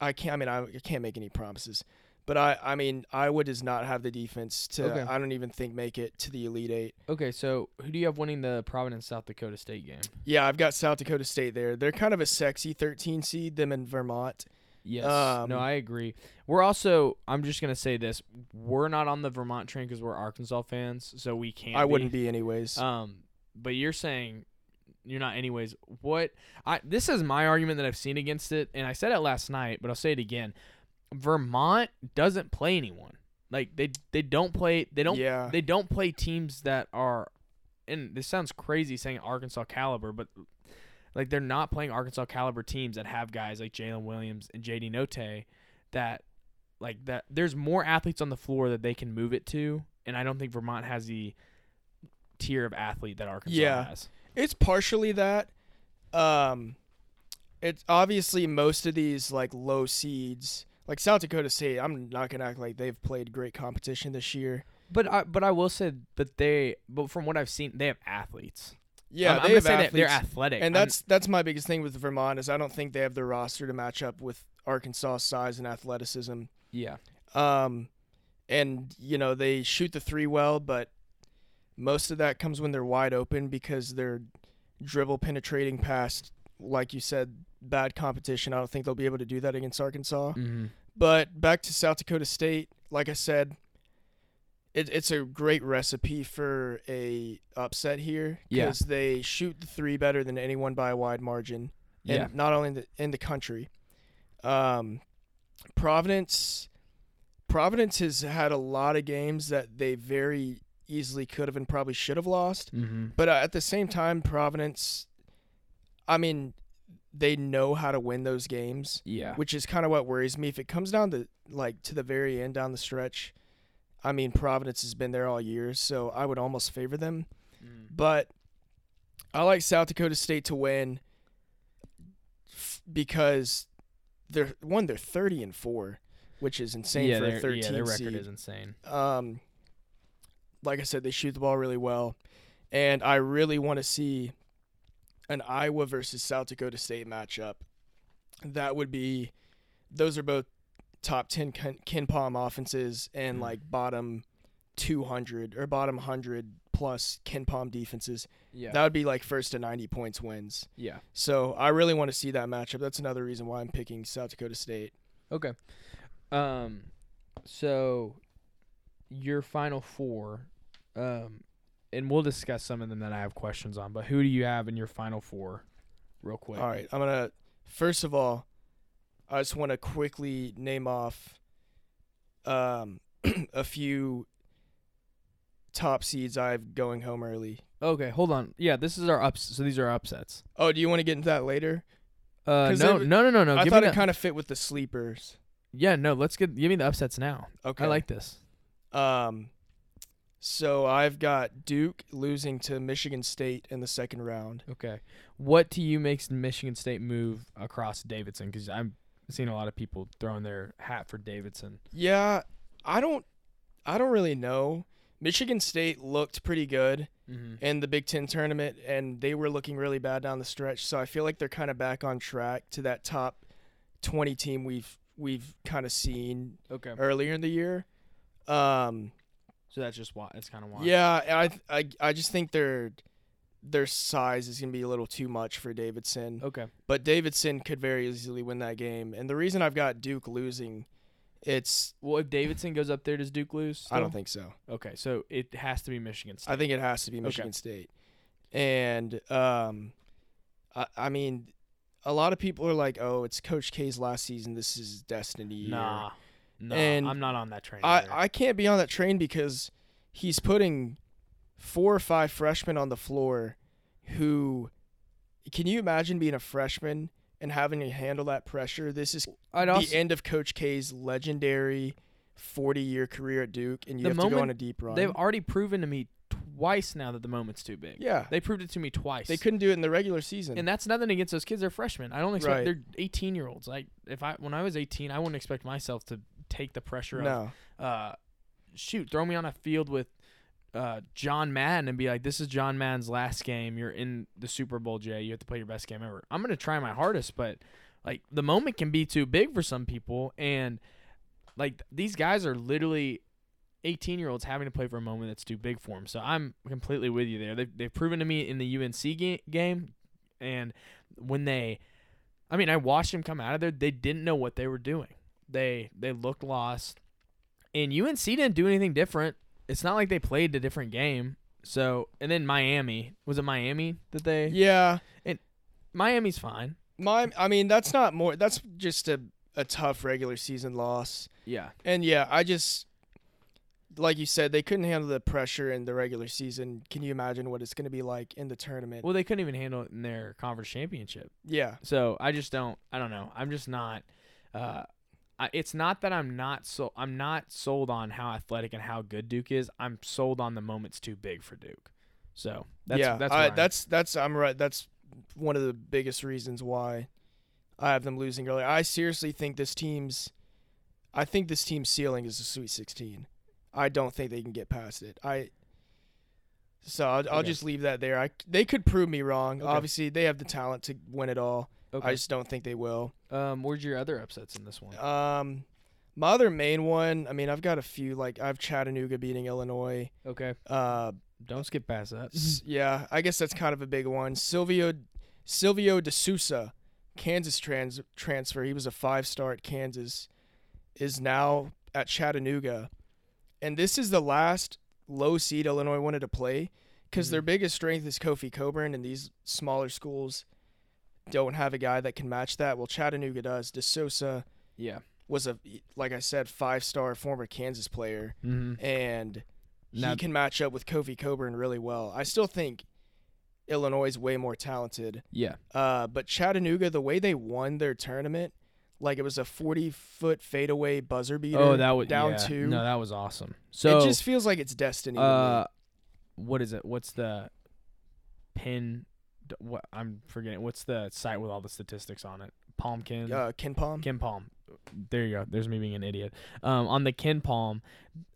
I can't I mean I, I can't make any promises. But I, I mean Iowa does not have the defense to Okay. I don't even think make it to the Elite Eight. Okay, so who do you have winning the Providence South Dakota State game? Yeah, I've got South Dakota State there. They're kind of a sexy 13 seed. Them in Vermont. Yes. Um, no, I agree. We're also. I'm just gonna say this: we're not on the Vermont train because we're Arkansas fans, so we can't. I wouldn't be anyways. Um, but you're saying you're not anyways. What I this is my argument that I've seen against it, and I said it last night, but I'll say it again. Vermont doesn't play anyone. Like they they don't play they don't yeah. they don't play teams that are and this sounds crazy saying Arkansas caliber, but like they're not playing Arkansas caliber teams that have guys like Jalen Williams and JD Notae that like that there's more athletes on the floor that they can move it to and I don't think Vermont has the tier of athlete that Arkansas Yeah. has. It's partially that. Um, it's obviously most of these like low seeds, like South Dakota State. I'm not gonna act like they've played great competition this year. But I but I will say that they but from what I've seen they have athletes. Yeah, I'm, I'm they say that they're athletes, athletic. and I'm- that's that's my biggest thing with Vermont is I don't think they have the roster to match up with Arkansas size and athleticism. yeah. Um, and you know they shoot the three well, but most of that comes when they're wide open because they're dribble penetrating past, like you said, bad competition. I don't think they'll be able to do that against Arkansas. Mm-hmm. But back to South Dakota State, like I said, it, it's a great recipe for a upset here Yeah. because they shoot the three better than anyone by a wide margin, Yeah. and not only in the in the country. Um, Providence, Providence has had a lot of games that they very easily could have and probably should have lost. Mm-hmm. But uh, at the same time, Providence, I mean, they know how to win those games Yeah. which is kind of what worries me. If it comes down to like to the very end down the stretch, I mean Providence has been there all year, so I would almost favor them. Mm. But I like South Dakota State to win f- because they're one they're 30 and 4, which is insane yeah, for a 13 yeah, their record seed. is insane. Um like I said they shoot the ball really well and I really want to see an Iowa versus South Dakota State matchup. That would be those are both top 10 Ken, KenPom offenses and Mm. like bottom 200 or bottom 100 plus KenPom defenses. Yeah. That would be like first to 90 points wins. yeah. So I really want to see that matchup. That's another reason why I'm picking South Dakota State. Okay. Um so your final four um and we'll discuss some of them that I have questions on, but who do you have in your final four real quick? All right, I'm gonna first of all, I just want to quickly name off um, <clears throat> a few top seeds I have going home early. Okay, hold on. Yeah, this is our ups so these are our upsets. Oh, do you want to get into that later? Uh no, they- no, no, no, no. I Give thought it kind of fit with the sleepers. Yeah, no, let's get give me the upsets now. Okay, I like this. Um, so I've got Duke losing to Michigan State in the second round. Okay. What to you makes Michigan State move across Davidson? Because I'm seeing a lot of people throwing their hat for Davidson. Yeah, I don't, I don't really know. Michigan State looked pretty good Mm-hmm. in the Big Ten tournament, and they were looking really bad down the stretch. So I feel like they're kind of back on track to that top 20 team we've we've kind of seen Okay. earlier in the year. Um, So that's just why. That's kind of why. yeah, I I I just think their their size is gonna be a little too much for Davidson. Okay. But Davidson could very easily win that game. And the reason I've got Duke losing, it's Well, if Davidson goes up there, does Duke lose? I don't think so. Okay, so it has to be Michigan State. I think it has to be Michigan State. And um, I, I mean, a lot of people are like, "Oh, it's Coach K's last season. This is destiny." year." Nah, no, And I'm not on that train. I, either. I can't be on that train because he's putting four or five freshmen on the floor who can you imagine being a freshman and having to handle that pressure? This is I'd the end of Coach K's legendary 40 year career at Duke, and you have to go on a deep run. they've already proven to me twice now that the moment's too big. yeah, They proved it to me twice. they couldn't do it in the regular season. and that's nothing against those kids. They're freshmen. I don't expect Right. they're 18 year olds. Like if I when I was 18, I wouldn't expect myself to take the pressure of no, uh, shoot, throw me on a field with uh, John Madden and be like, this is John Madden's last game. You're in the Super Bowl, Jay. You have to play your best game ever. I'm gonna try my hardest, but like the moment can be too big for some people, and like these guys are literally 18 year olds having to play for a moment that's too big for them. So I'm completely with you there. They've, they've proven to me in the UNC ga- game, and when they, I mean, I watched them come out of there. They didn't know what they were doing. They they looked lost, and UNC didn't do anything different. It's not like they played a different game. So and then Miami was it Miami that they yeah, and Miami's fine. my I mean that's not more. That's just a a tough regular season loss. Yeah. And yeah, I just like you said, they couldn't handle the pressure in the regular season. Can you imagine what it's going to be like in the tournament? Well, they couldn't even handle it in their conference championship. yeah, So I just don't. I don't know. I'm just not. Uh, it's not that I'm not so. I'm not sold on how athletic and how good Duke is. I'm sold on the moment's too big for Duke. So that's yeah, that's I, I'm- that's that's I'm right. That's one of the biggest reasons why I have them losing early. I seriously think this team's, I think this team's ceiling is a Sweet 16. I don't think they can get past it. I. So I'll, I'll just leave that there. I they could prove me wrong. Okay. Obviously, they have the talent to win it all. Okay. I just don't think they will. um, where's your other upsets in this one? Um, my other main one. I mean, I've got a few. Like I have Chattanooga beating Illinois. Okay, Uh, don't skip past that. S- yeah, I guess that's kind of a big one. Silvio Silvio De Sousa, Kansas trans transfer. He was a five star at Kansas, is now at Chattanooga, and this is the last low seed Illinois wanted to play because their Mhm. biggest strength is Kofi Cockburn, and these smaller schools don't have a guy that can match that. Well, Chattanooga does. De Sousa, yeah. was a like I said five star former Kansas player Mm-hmm. and he can match up with Kofi Cockburn really well. I still think Illinois is way more talented. Yeah. Uh, but Chattanooga, the way they won their tournament, like it was a 40 foot fadeaway buzzer beater. Oh, that was down yeah. two. No, that was awesome. So it just feels like it's destiny. uh, what is it? What's the pin? What I'm forgetting. What's the site with all the statistics on it? Palmkin. uh, KenPom. Ken Palm. There you go. There's me being an idiot. Um, on the KenPom,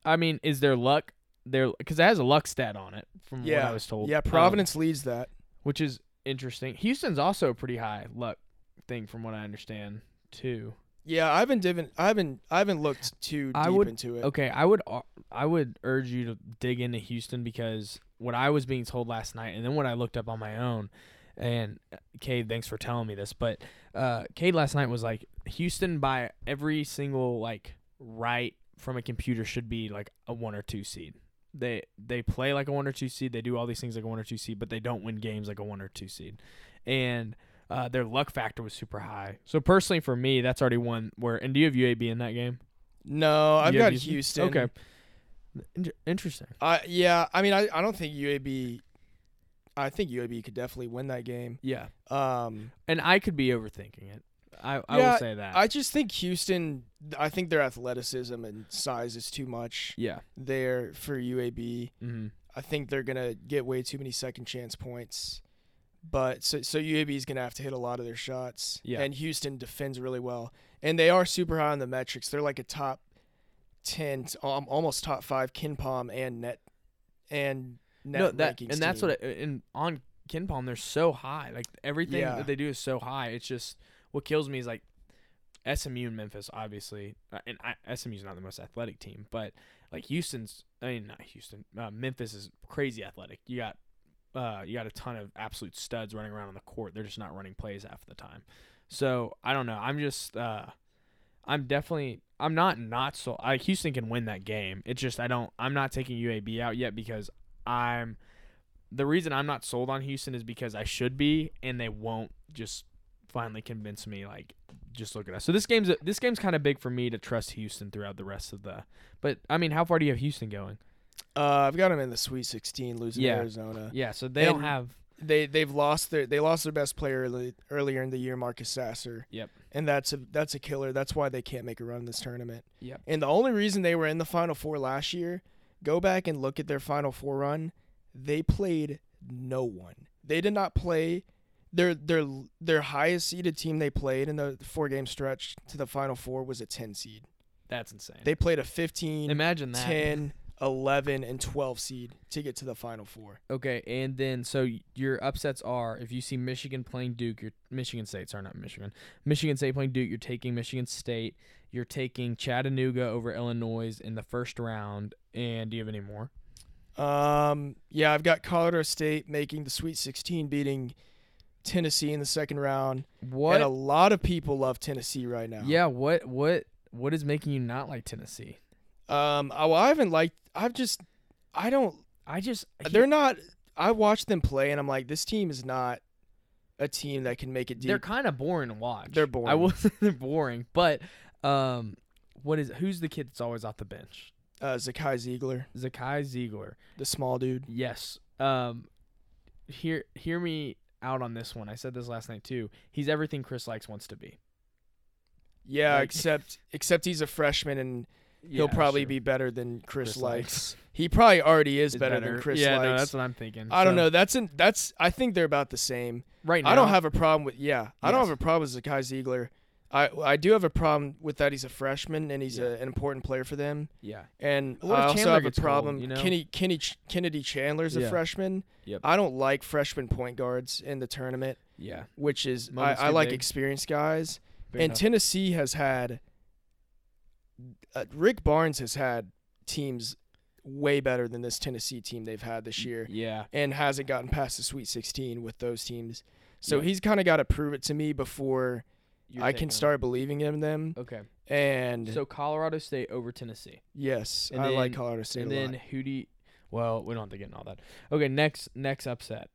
I mean, is there luck there? Because it has a luck stat on it, from what I was told. Yeah, Um, Providence leads that. which is interesting. Houston's also a pretty high luck thing, from what I understand, too. Yeah, I haven't divin- I haven't I haven't looked too I deep would- into it. Okay, I would I would urge you to dig into Houston because what I was being told last night, and then what I looked up on my own, and uh, Cade, thanks for telling me this, but uh, Cade last night was like Houston by every single like right from a computer should be like a one or two seed. They they play like a one or two seed. They do all these things like a one or two seed, but they don't win games like a one or two seed, and. Uh, their luck factor was super high. So personally, for me, that's already one where. And do you have UAB in that game? No, I've have got Houston. Okay. In- interesting. I yeah, I mean I, I don't think UAB I think UAB could definitely win that game. Yeah. Um And I could be overthinking it. I, I Yeah, will say that. I just think Houston. I think their athleticism and size is too much yeah. there for UAB. hmm I think they're gonna get way too many second chance points. But so so UAB is gonna have to hit a lot of their shots. Yeah. And Houston defends really well, and they are super high on the metrics. They're like a top ten, um, almost top five KenPom and net and net no, that rankings and that's team. what it, and on KenPom they're so high. Like everything Yeah. that they do is so high. It's just what kills me is like SMU and Memphis, obviously, uh, and I, SMU's not the most athletic team, but like Houston's, I mean not Houston, uh, Memphis is crazy athletic. You got uh, you got a ton of absolute studs running around on the court. They're just not running plays half the time. So I don't know. I'm just uh, I'm definitely I'm not not so. I Houston can win that game. It's just I don't. I'm not taking UAB out yet because I'm. The reason I'm not sold on Houston is because I should be, and they won't just finally convince me. Like, just look at us. So this game's this game's kind of big for me to trust Houston throughout the rest of the. But I mean, how far do you have Houston going? Uh, I've got them in the Sweet 16, losing Yeah. Arizona. Yeah, so they don't have. They they've lost their they lost their best player early, earlier in the year, Marcus Sasser. Yep. And that's a that's a killer. That's why they can't make a run in this tournament. Yep. And the only reason they were in the Final Four last year, go back and look at their Final Four run. They played no one. They did not play. Their their their highest seeded team they played in the four game stretch to the Final Four was a 10 seed. That's insane. They played a 15, Imagine that. 10, 11, and 12 seed to get to the Final Four. Okay, and then so your upsets are if you see Michigan playing Duke, you're Michigan State, sorry, not Michigan. Michigan State playing Duke, you're taking Michigan State. You're taking Chattanooga over Illinois in the first round. And do you have any more? Um, yeah, I've got Colorado State making the Sweet 16, beating Tennessee in the second round. What? And a lot of people love Tennessee right now. yeah, what what what is making you not like Tennessee? Um, I, well, I haven't liked. I've just, I don't. I just They're not. I watched them play, and I'm like, this team is not a team that can make it deep. they're kind of boring to watch. They're boring. I will <laughs> say they're boring, but um, what is who's the kid that's always off the bench? uh, Zakai Zeigler, Zakai Zeigler. the small dude. Yes. Um, hear hear me out on this one. I said this last night too. He's everything Chris Lykes wants to be. Yeah, Like- except except he's a freshman, and he'll probably sure. be better than Chris, Chris Lykes. He probably already is Is better, than Chris yeah, Lykes. no, that's what I'm thinking. I don't know. That's that's. I think they're about the same. Right now, I don't have a problem with. Yeah, I don't have a problem with Zakai Zeigler. I I do have a problem with that he's a freshman and he's Yeah. a, an important player for them. Yeah. And What I also have a problem. you know? Kenny Kenny Ch- Kennedy Chandler's a Yeah. freshman. Yep. I don't like freshman point guards in the tournament, Yeah. which is I, Moment's I like big. experienced guys. Fair and enough. Tennessee has had. Uh, Rick Barnes has had teams way better than this Tennessee team they've had this year yeah. and hasn't gotten past the Sweet 16 with those teams. So Yeah. he's kind of got to prove it to me before You're I can him. start believing in them. Okay. And So Colorado State over Tennessee. yes, and I like then- Colorado State and then lot. who do you, well, we don't have to get into all that. Okay, next next upset.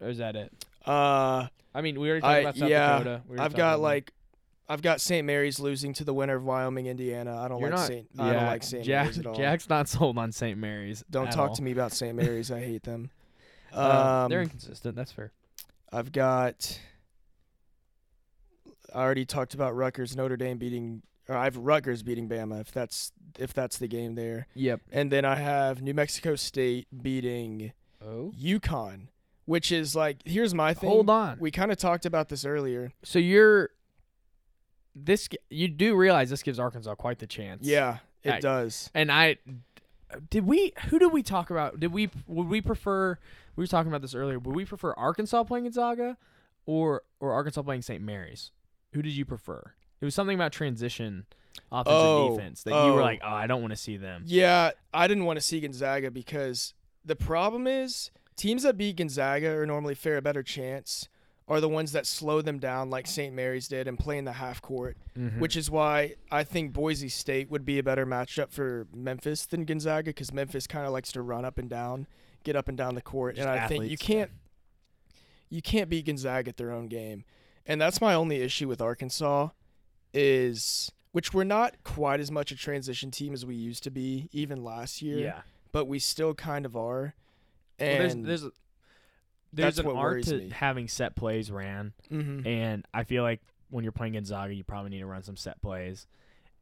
Or is that it? Uh, I mean, we already talked I- about South yeah, Dakota. We I've got about like, I've got St. Mary's losing to the winner of Wyoming, Indiana. I don't You're like not, St. Yeah, I don't like St. Jack, Mary's at all. Jack's not <laughs> sold on St. Mary's. don't talk all. to me about St. Mary's. I hate them. <laughs> Uh, Um, they're inconsistent. That's fair. I've got. I already talked about Rutgers, Notre Dame beating. Or I've Rutgers beating Bama if that's if that's the game there. Yep. And then I have New Mexico State beating Oh. UConn, which is like here's my thing. Hold on. We kind of talked about this earlier. So you're this. You do realize this gives Arkansas quite the chance. Yeah, it I- does. And I did we who did we talk about? Did we would we prefer? We were talking about this earlier. Would we prefer Arkansas playing Gonzaga, or or Arkansas playing St. Mary's? Who did you prefer? It was something about transition, offense Oh, and defense that you were oh. like, oh, I don't want to see them. Yeah, I didn't want to see Gonzaga because the problem is teams that beat Gonzaga are normally fare a better chance are the ones that slow them down like St. Mary's did and play in the half court, Mhm. which is why I think Boise State would be a better matchup for Memphis than Gonzaga because Memphis kind of likes to run up and down, get up and down the court, Just and I think you can't you can't beat Gonzaga at their own game. And that's my only issue with Arkansas is which we're not quite as much a transition team as we used to be even last year, yeah. but we still kind of are. Well, And there's there's a- there's an art to me. having set plays ran, Mhm. and I feel like when you're playing Gonzaga, you probably need to run some set plays.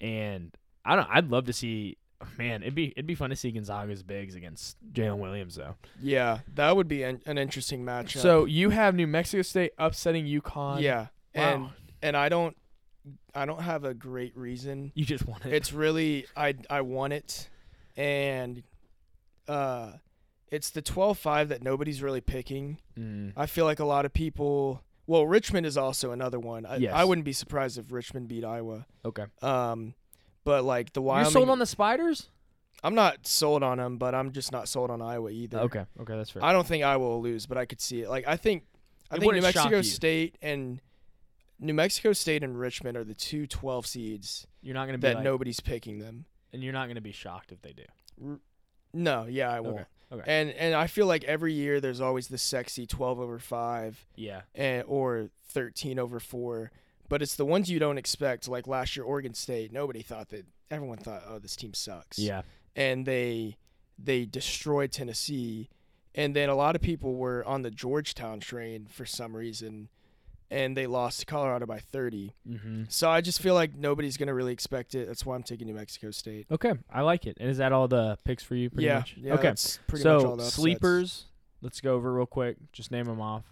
And I don't. I'd love to see. Man, it'd be it'd be fun to see Gonzaga's bigs against Jalen Williams though. yeah, that would be an, an interesting matchup. So you have New Mexico State upsetting UConn. yeah, and and I don't I don't have a great reason. you just want it. It's really I I want it, and uh, it's the 12-5 that nobody's really picking. Mm. I feel like a lot of people. Well, Richmond is also another one. I, Yes. I wouldn't be surprised if Richmond beat Iowa. Okay. Um, but like the You're sold on the Spiders? I'm not sold on them, but I'm just not sold on Iowa either. Okay. Okay, that's fair. I don't think Iowa will lose, but I could see it. Like I think, I It think New Mexico. State and New Mexico State and Richmond are the two 12 seeds you're not gonna be that like, nobody's picking them. and you're not gonna be shocked if they do. No, yeah, I won't. Okay. Okay. And and I feel like every year there's always the sexy 12 over five Yeah. and or 13 over four, but it's the ones you don't expect. Like last year, Oregon State. Nobody thought that. Everyone thought, oh, this team sucks. Yeah. and they they destroyed Tennessee, and then a lot of people were on the Georgetown train for some reason, and they lost to Colorado by 30. Mm-hmm. So I just feel like nobody's gonna really expect it. That's why I'm taking New Mexico State. Okay, I like it. And is that all the picks for you? Pretty yeah, much. yeah. okay. that's pretty much all So sleepers. Let's go over real quick. Just name them off.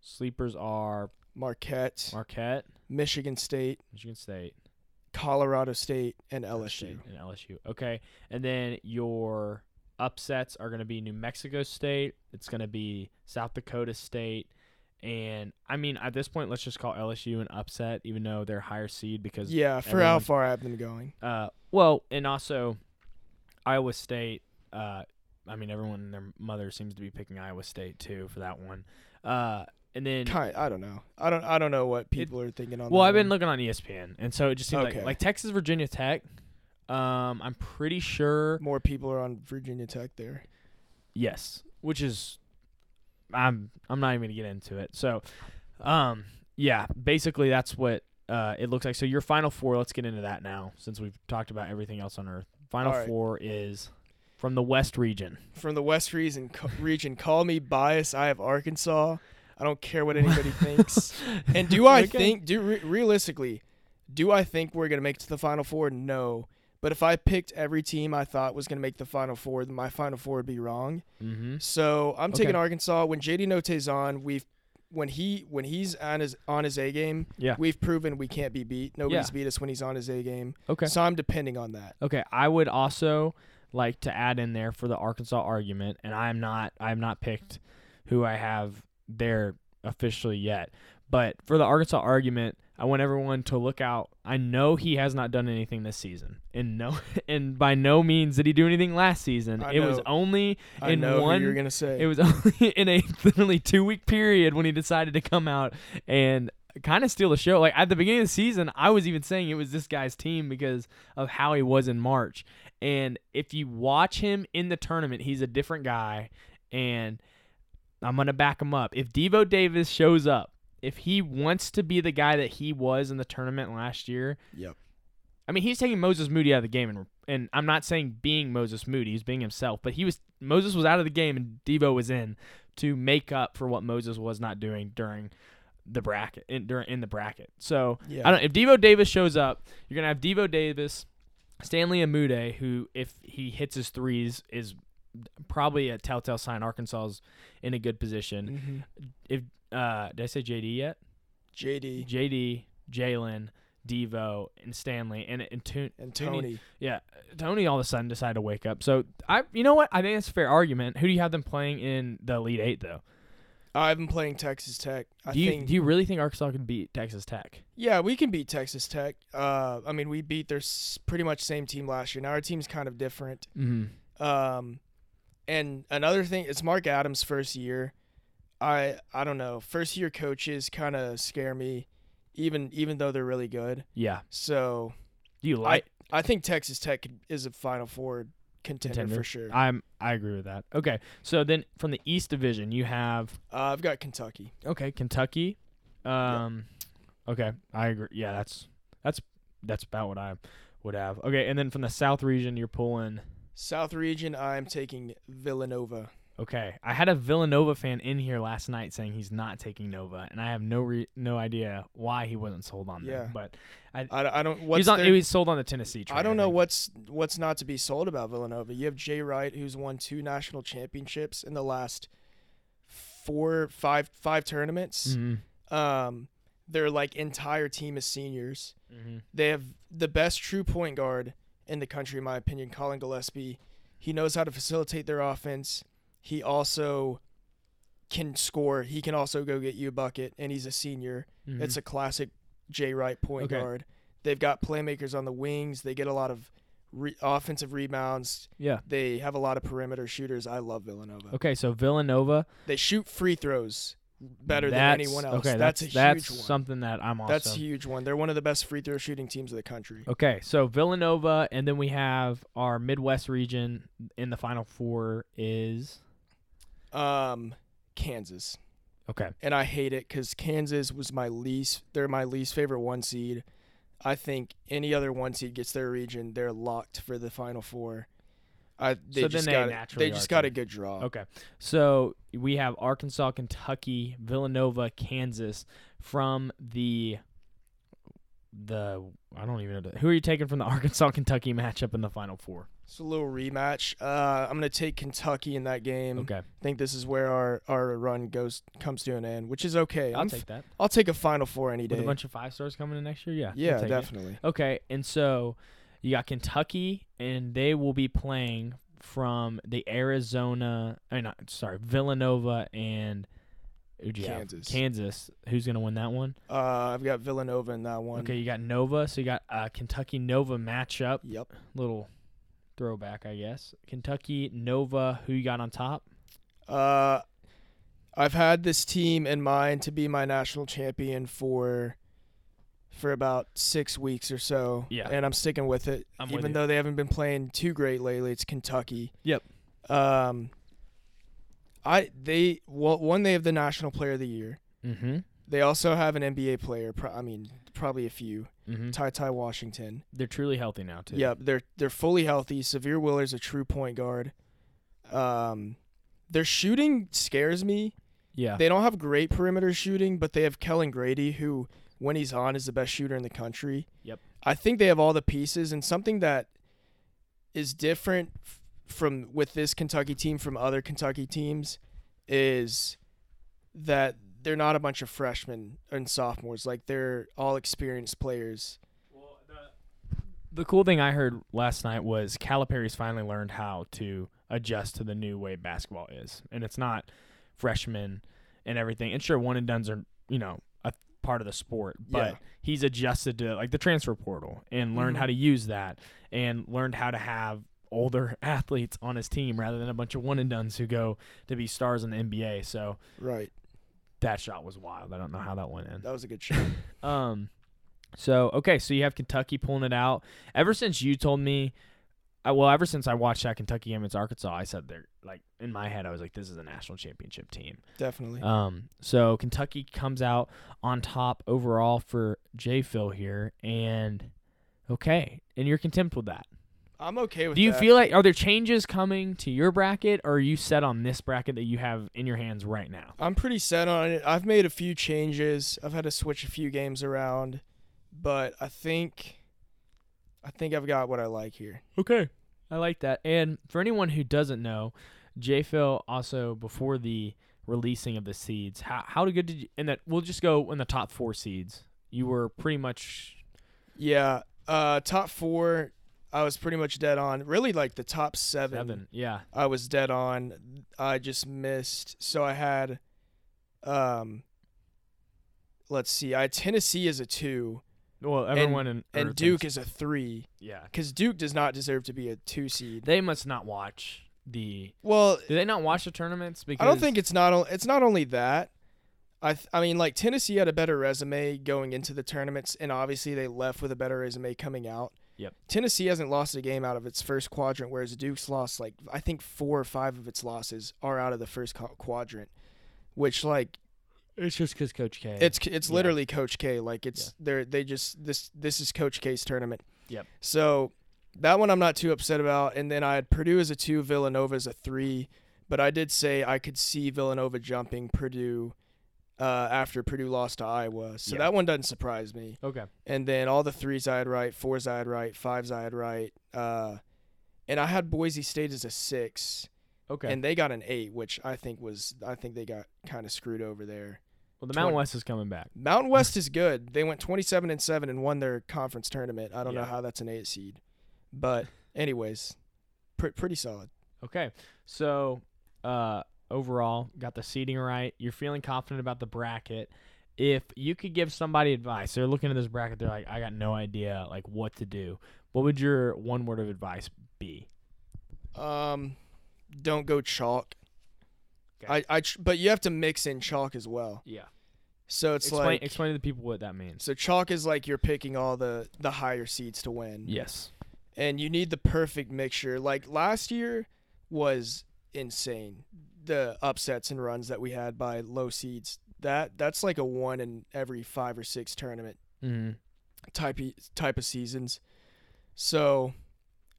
Sleepers are Marquette, Marquette, Michigan State, Michigan State, Colorado State, and LSU. State, and LSU. Okay, and then your upsets are going to be New Mexico State. It's going to be South Dakota State, and I mean at this point, let's just call LSU an upset, even though they're higher seed because Yeah, for how far I have them going. Uh, well, and also Iowa State. Uh, I mean, everyone and their mother seems to be picking Iowa State too for that one. Uh, and then, Kind, I don't know. I don't. I don't know what people are thinking on. well, I've been looking on ESPN, and so it just seems Okay. like like Texas Virginia Tech. Um, I'm pretty sure more people are on Virginia Tech there. yes, which is I'm I'm not even gonna get into it. So, um, yeah, basically that's what uh it looks like. So your final four. Let's get into that now, since we've talked about everything else on Earth. Final right. four is from the West region. from the West region, region. Call me biased. I have Arkansas. I don't care what anybody <laughs> thinks. And do <laughs> I Okay. think, do re- realistically, do I think we're gonna make it to the Final Four? No. But if I picked every team I thought was gonna make the Final Four, then my Final Four would be wrong. Mm-hmm. So I'm taking Okay. Arkansas. When JD Notae's on, we've when he when he's on his on his A game, Yeah. we've proven we can't be beat. Nobody's Yeah. beat us when he's on his A game. Okay. So I'm depending on that. Okay. I would also like to add in there for the Arkansas argument, and I am not I have not picked who I have there officially yet. But for the Arkansas argument, I want everyone to look out. I know he has not done anything this season, and no, <laughs> and by no means did he do anything last season. I it was know. only I In know one- you're gonna say. it was <laughs> only in a literally two week period when he decided to come out and kind of steal the show. Like at the beginning of the season, I was even saying it was this guy's team because of how he was in March. And if you watch him in the tournament, he's a different guy. And I'm gonna back him up. If Devo Davis shows up, if he wants to be the guy that he was in the tournament last year, yep. I mean, he's taking Moses Moody out of the game, and and I'm not saying being Moses Moody, he's being himself, but he was Moses was out of the game and Devo was in to make up for what Moses was not doing during the bracket in during in the bracket. So Yeah. I don't if Devo Davis shows up, you're gonna have Devo Davis, Stanley Umude, who if he hits his threes is probably a telltale sign Arkansas's in a good position. Mhm. If uh did I say JD yet? JD JD, Jalen, Devo, and Stanley, and and Tu- and Tony- Tony. yeah, Tony all of a sudden decided to wake up. So I, you know what? I think that's a fair argument. Who do you have them playing in the Elite Eight though? I've been playing Texas Tech. I do you think do you really think Arkansas can beat Texas Tech? yeah, we can beat Texas Tech. Uh, I mean, we beat their s- pretty much same team last year. Now our team's kind of different. Mm-hmm. Um, and another thing, it's Mark Adams' first year. I I don't know. First year coaches kind of scare me, even even though they're really good. Yeah. So Do you like? I think Texas Tech is a Final Four contender, Contender. for sure. I'm I agree with that. Okay, so then from the East Division, you have Uh, I've got Kentucky. okay Kentucky. Um, okay, I agree. Yeah, that's that's that's about what I would have. Okay, and then from the South region, you're pulling. South region, I'm taking Villanova. Okay, I had a Villanova fan in here last night saying he's not taking Nova, and I have no re- no idea why he wasn't sold on Yeah. them. But I, I don't. he What's on, their- he was sold on the Tennessee. Train, I don't know think. what's what's not to be sold about Villanova. You have Jay Wright, who's won two national championships in the last four, five, five tournaments. Mhm, Um, their like entire team is seniors. mhm. They have the best true point guard in the country, in my opinion, Collin Gillespie. He knows how to facilitate their offense. He also can score. He can also go get you a bucket, and he's a senior. Mhm. It's a classic Jay Wright point Okay. guard. They've got playmakers on the wings. They get a lot of re- offensive rebounds. yeah. They have a lot of perimeter shooters. I love Villanova. Okay, so Villanova They shoot free throws better than anyone else. Okay, that's, that's a that's huge one. something that I'm also. That's a huge one. They're one of the best free throw shooting teams in the country. Okay, so Villanova, and then we have our Midwest region in the Final Four is Um, Kansas. okay. and I hate it because Kansas was my least. They're my least favorite one seed. I think any other one seed gets their region, they're locked for the Final Four. I they So then just they got naturally they just got a good draw. Okay, so we have Arkansas, Kentucky, Villanova, Kansas from the the I don't even know who are you taking from the <laughs> Arkansas Kentucky matchup in the Final Four. It's a little rematch. Uh, I'm gonna take Kentucky in that game. Okay, I think this is where our, our run goes comes to an end, which is okay. I'll I'm take that. I'll take a Final Four any day. With a bunch of five stars coming in next year, yeah. yeah, take it. definitely. Okay, and so you got Kentucky, and they will be playing from the Arizona. I mean, not, sorry, Villanova and who'd you have? Kansas. Kansas. Who's gonna win that one? Uh, I've got Villanova in that one. Okay, you got Nova. So you got uh, Kentucky Nova matchup. Yep. Little throwback, I guess. Kentucky Nova. Who you got on top? Uh, I've had this team in mind to be my national champion for for about six weeks or so. Yeah. and I'm sticking with it, I'm with even you. though they haven't been playing too great lately. It's Kentucky. Yep. Um, I they well, one they have the national player of the year. Mm-hmm. They also have an NBA player. Pro- I mean, probably a few. Mm-hmm. Ty Ty Washington. They're truly healthy now too. Yep, they're they're fully healthy. Sahvir Wheeler's a true point guard. Um, their shooting scares me. Yeah. They don't have great perimeter shooting, but they have Kellan Grady, who, when he's on, is the best shooter in the country. Yep. I think they have all the pieces, and something that is different f- from with this Kentucky team from other Kentucky teams is that they're not a bunch of freshmen and sophomores. Like they're all experienced players. The cool thing I heard last night was Calipari's finally learned how to adjust to the new way basketball is, and it's not freshmen and everything. And sure, one and duns are you know a part of the sport, but Yeah. he's adjusted to like the transfer portal and learned Mhm. how to use that and learned how to have older athletes on his team rather than a bunch of one and duns who go to be stars in the NBA. So Right. that shot was wild. I don't know how that went in. That was a good shot. <laughs> Um, so okay, so you have Kentucky pulling it out. Ever since you told me, I, well, ever since I watched that Kentucky game against Arkansas, I said they're like in my head, I was like, this is a national championship team. Definitely. Um, so Kentucky comes out on top overall for J Phil here, and okay, and you're content with that. I'm okay with that. Do you that. feel like are there changes coming to your bracket, or are you set on this bracket that you have in your hands right now? I'm pretty set on it. I've made a few changes. I've had to switch a few games around, but I think I think I've got what I like here. Okay. I like that. And for anyone who doesn't know, J Phil also before the releasing of the seeds, how how good did you and that we'll just go in the top four seeds. You were pretty much Yeah, uh top 4 I was pretty much dead on. Really like the top 7. seven. Yeah. I was dead on. I just missed. So I had um let's see. I had Tennessee as a 2 Well everyone in and Duke is a 3 Yeah. cuz Duke does not deserve to be a 2 seed. They must not watch the Well, do they not watch the tournaments? Because I don't think it's not o- it's not only that. I th- I mean like Tennessee had a better resume going into the tournaments and obviously they left with a better resume coming out. Yep. Tennessee hasn't lost a game out of its first quadrant whereas Duke's lost like I think 4 or 5 of its losses are out of the first quadrant. Which like it's just because Coach K. it's it's Yeah. literally Coach K like it's they're they just this this is Coach K's tournament. Yep. So that one I'm not too upset about and then I had Purdue as a 2, Villanova as a 3, but I did say I could see Villanova jumping Purdue uh, after Purdue lost to Iowa. So Yeah. that one doesn't surprise me. okay. And then all the threes I had right, fours I had right, fives I had right. Uh, and I had Boise State as a six, Okay. and they got an eight, which I think was I think they got kind of screwed over there. well, the Mountain twen- West is coming back. Mountain West <laughs> is good. They went 27 and 7 and won their conference tournament. I don't know how that's an 8 seed. But <laughs> anyways, pr- pretty solid. Okay. So uh, overall. Got the seating right. You're feeling confident about the bracket. If you could give somebody advice, they're looking at this bracket. They're like, I got no idea like what to do. What would your one word of advice be? Um, don't go chalk. Okay. I, I but you have to mix in chalk as well. Yeah. So it's Explain, like explain to the people what that means. so chalk is like you're picking all the the higher seeds to win. Yes. and you need the perfect mixture. Like last year was insane. The upsets and runs that we had by low seeds. That that's like a one in every five or six tournament Mm-hmm. type of, type of seasons. So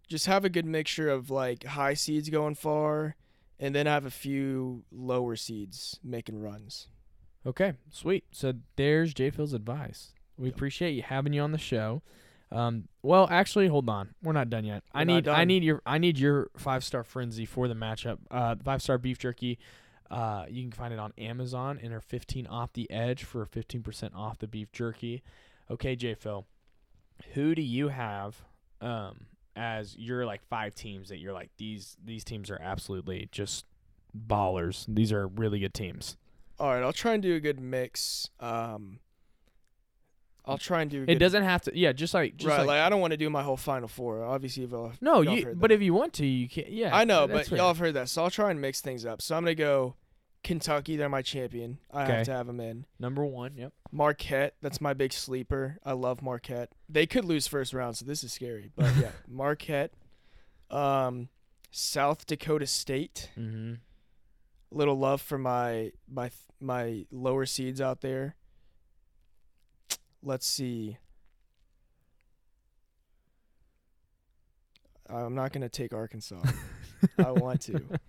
just have a good mixture of like high seeds going far and then have a few lower seeds making runs. Okay, sweet. So there's J Phil's advice. We Yep. appreciate you having you on the show. Um, well, actually, hold on. We're not done yet. I We're not need I need your I need your five star frenzy for the matchup. Uh, five star beef jerky. Uh, you can find it on Amazon and are 15 off the edge for 15% off the beef jerky. Okay, J Phil, who do you have um as your like five teams that you're like these these teams are absolutely just ballers. These are really good teams. All right, I'll try and do a good mix. Um I'll try and do It doesn't have to. Yeah, just like just right, like, like, I don't want to do my whole final four. Obviously, if y'all, No, y'all you. But if you want to, you can. Yeah, I know, but fair. y'all have heard that, so I'll try and mix things up. So I'm gonna go Kentucky. They're my champion. I Okay. have to have them in. number one. Yep. Marquette. That's my big sleeper. I love Marquette. They could lose first round, so this is scary. But yeah, <laughs> Marquette. Um, South Dakota State. Mm-hmm. Little love for my my my lower seeds out there. Let's see. I'm not gonna take Arkansas. <laughs> I want to. <laughs>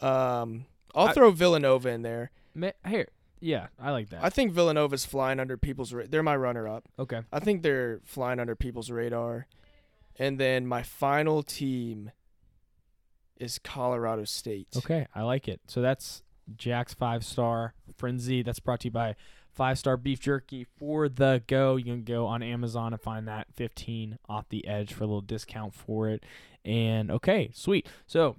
Um, I'll I- throw Villanova in there. Ma- here. Yeah, I like that. I think Villanova's flying under people's. Ra- they're my runner-up. okay. I think they're flying under people's radar. And then my final team is Colorado State. Okay, I like it. So that's Jack's five star frenzy. That's brought to you by Five Star Beef Jerky for the go. You can go on Amazon and find that 15 off the edge for a little discount for it. And okay, sweet. So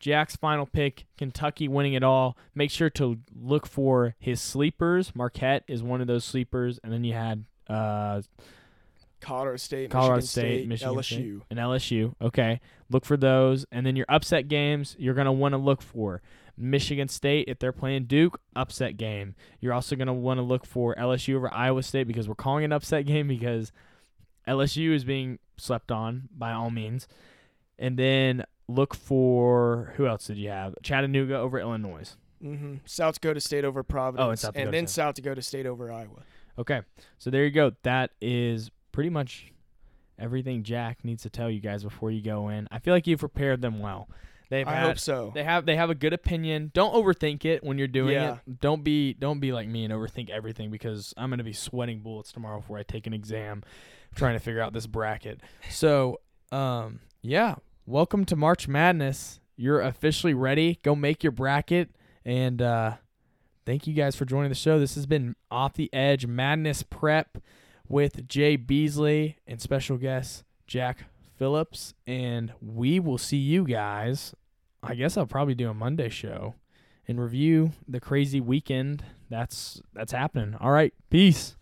Jack's final pick, Kentucky winning it all. Make sure to look for his sleepers. Marquette is one of those sleepers, and then you had uh, Colorado State, Colorado Michigan State, State, Michigan LSU. State. and LSU. Okay, look for those, and then your upset games you're gonna want to look for Michigan State if they're playing Duke, upset game. You're also gonna want to look for LSU over Iowa State because we're calling an upset game because LSU is being slept on by all means, and then look for who else did you have? Chattanooga over Illinois. Mm-hmm. South Dakota State over Providence. Oh, and South Dakota and then State. South Dakota State over Iowa. Okay, so there you go. That is pretty much everything Jack needs to tell you guys before you go in. I feel like you've prepared them well. They've I had, hope so. They have they have a good opinion. Don't overthink it when you're doing Yeah. it. Don't be don't be like me and overthink everything because I'm gonna be sweating bullets tomorrow before I take an exam, trying to figure out this bracket. So, um, yeah, welcome to March Madness. You're officially ready. Go make your bracket and uh, thank you guys for joining the show. This has been Off the Edge Madness Prep with Jay Beasley and special guest Jack Phillips, and we will see you guys. I guess I'll probably do a Monday show and review the crazy weekend that's that's happening. All right, peace.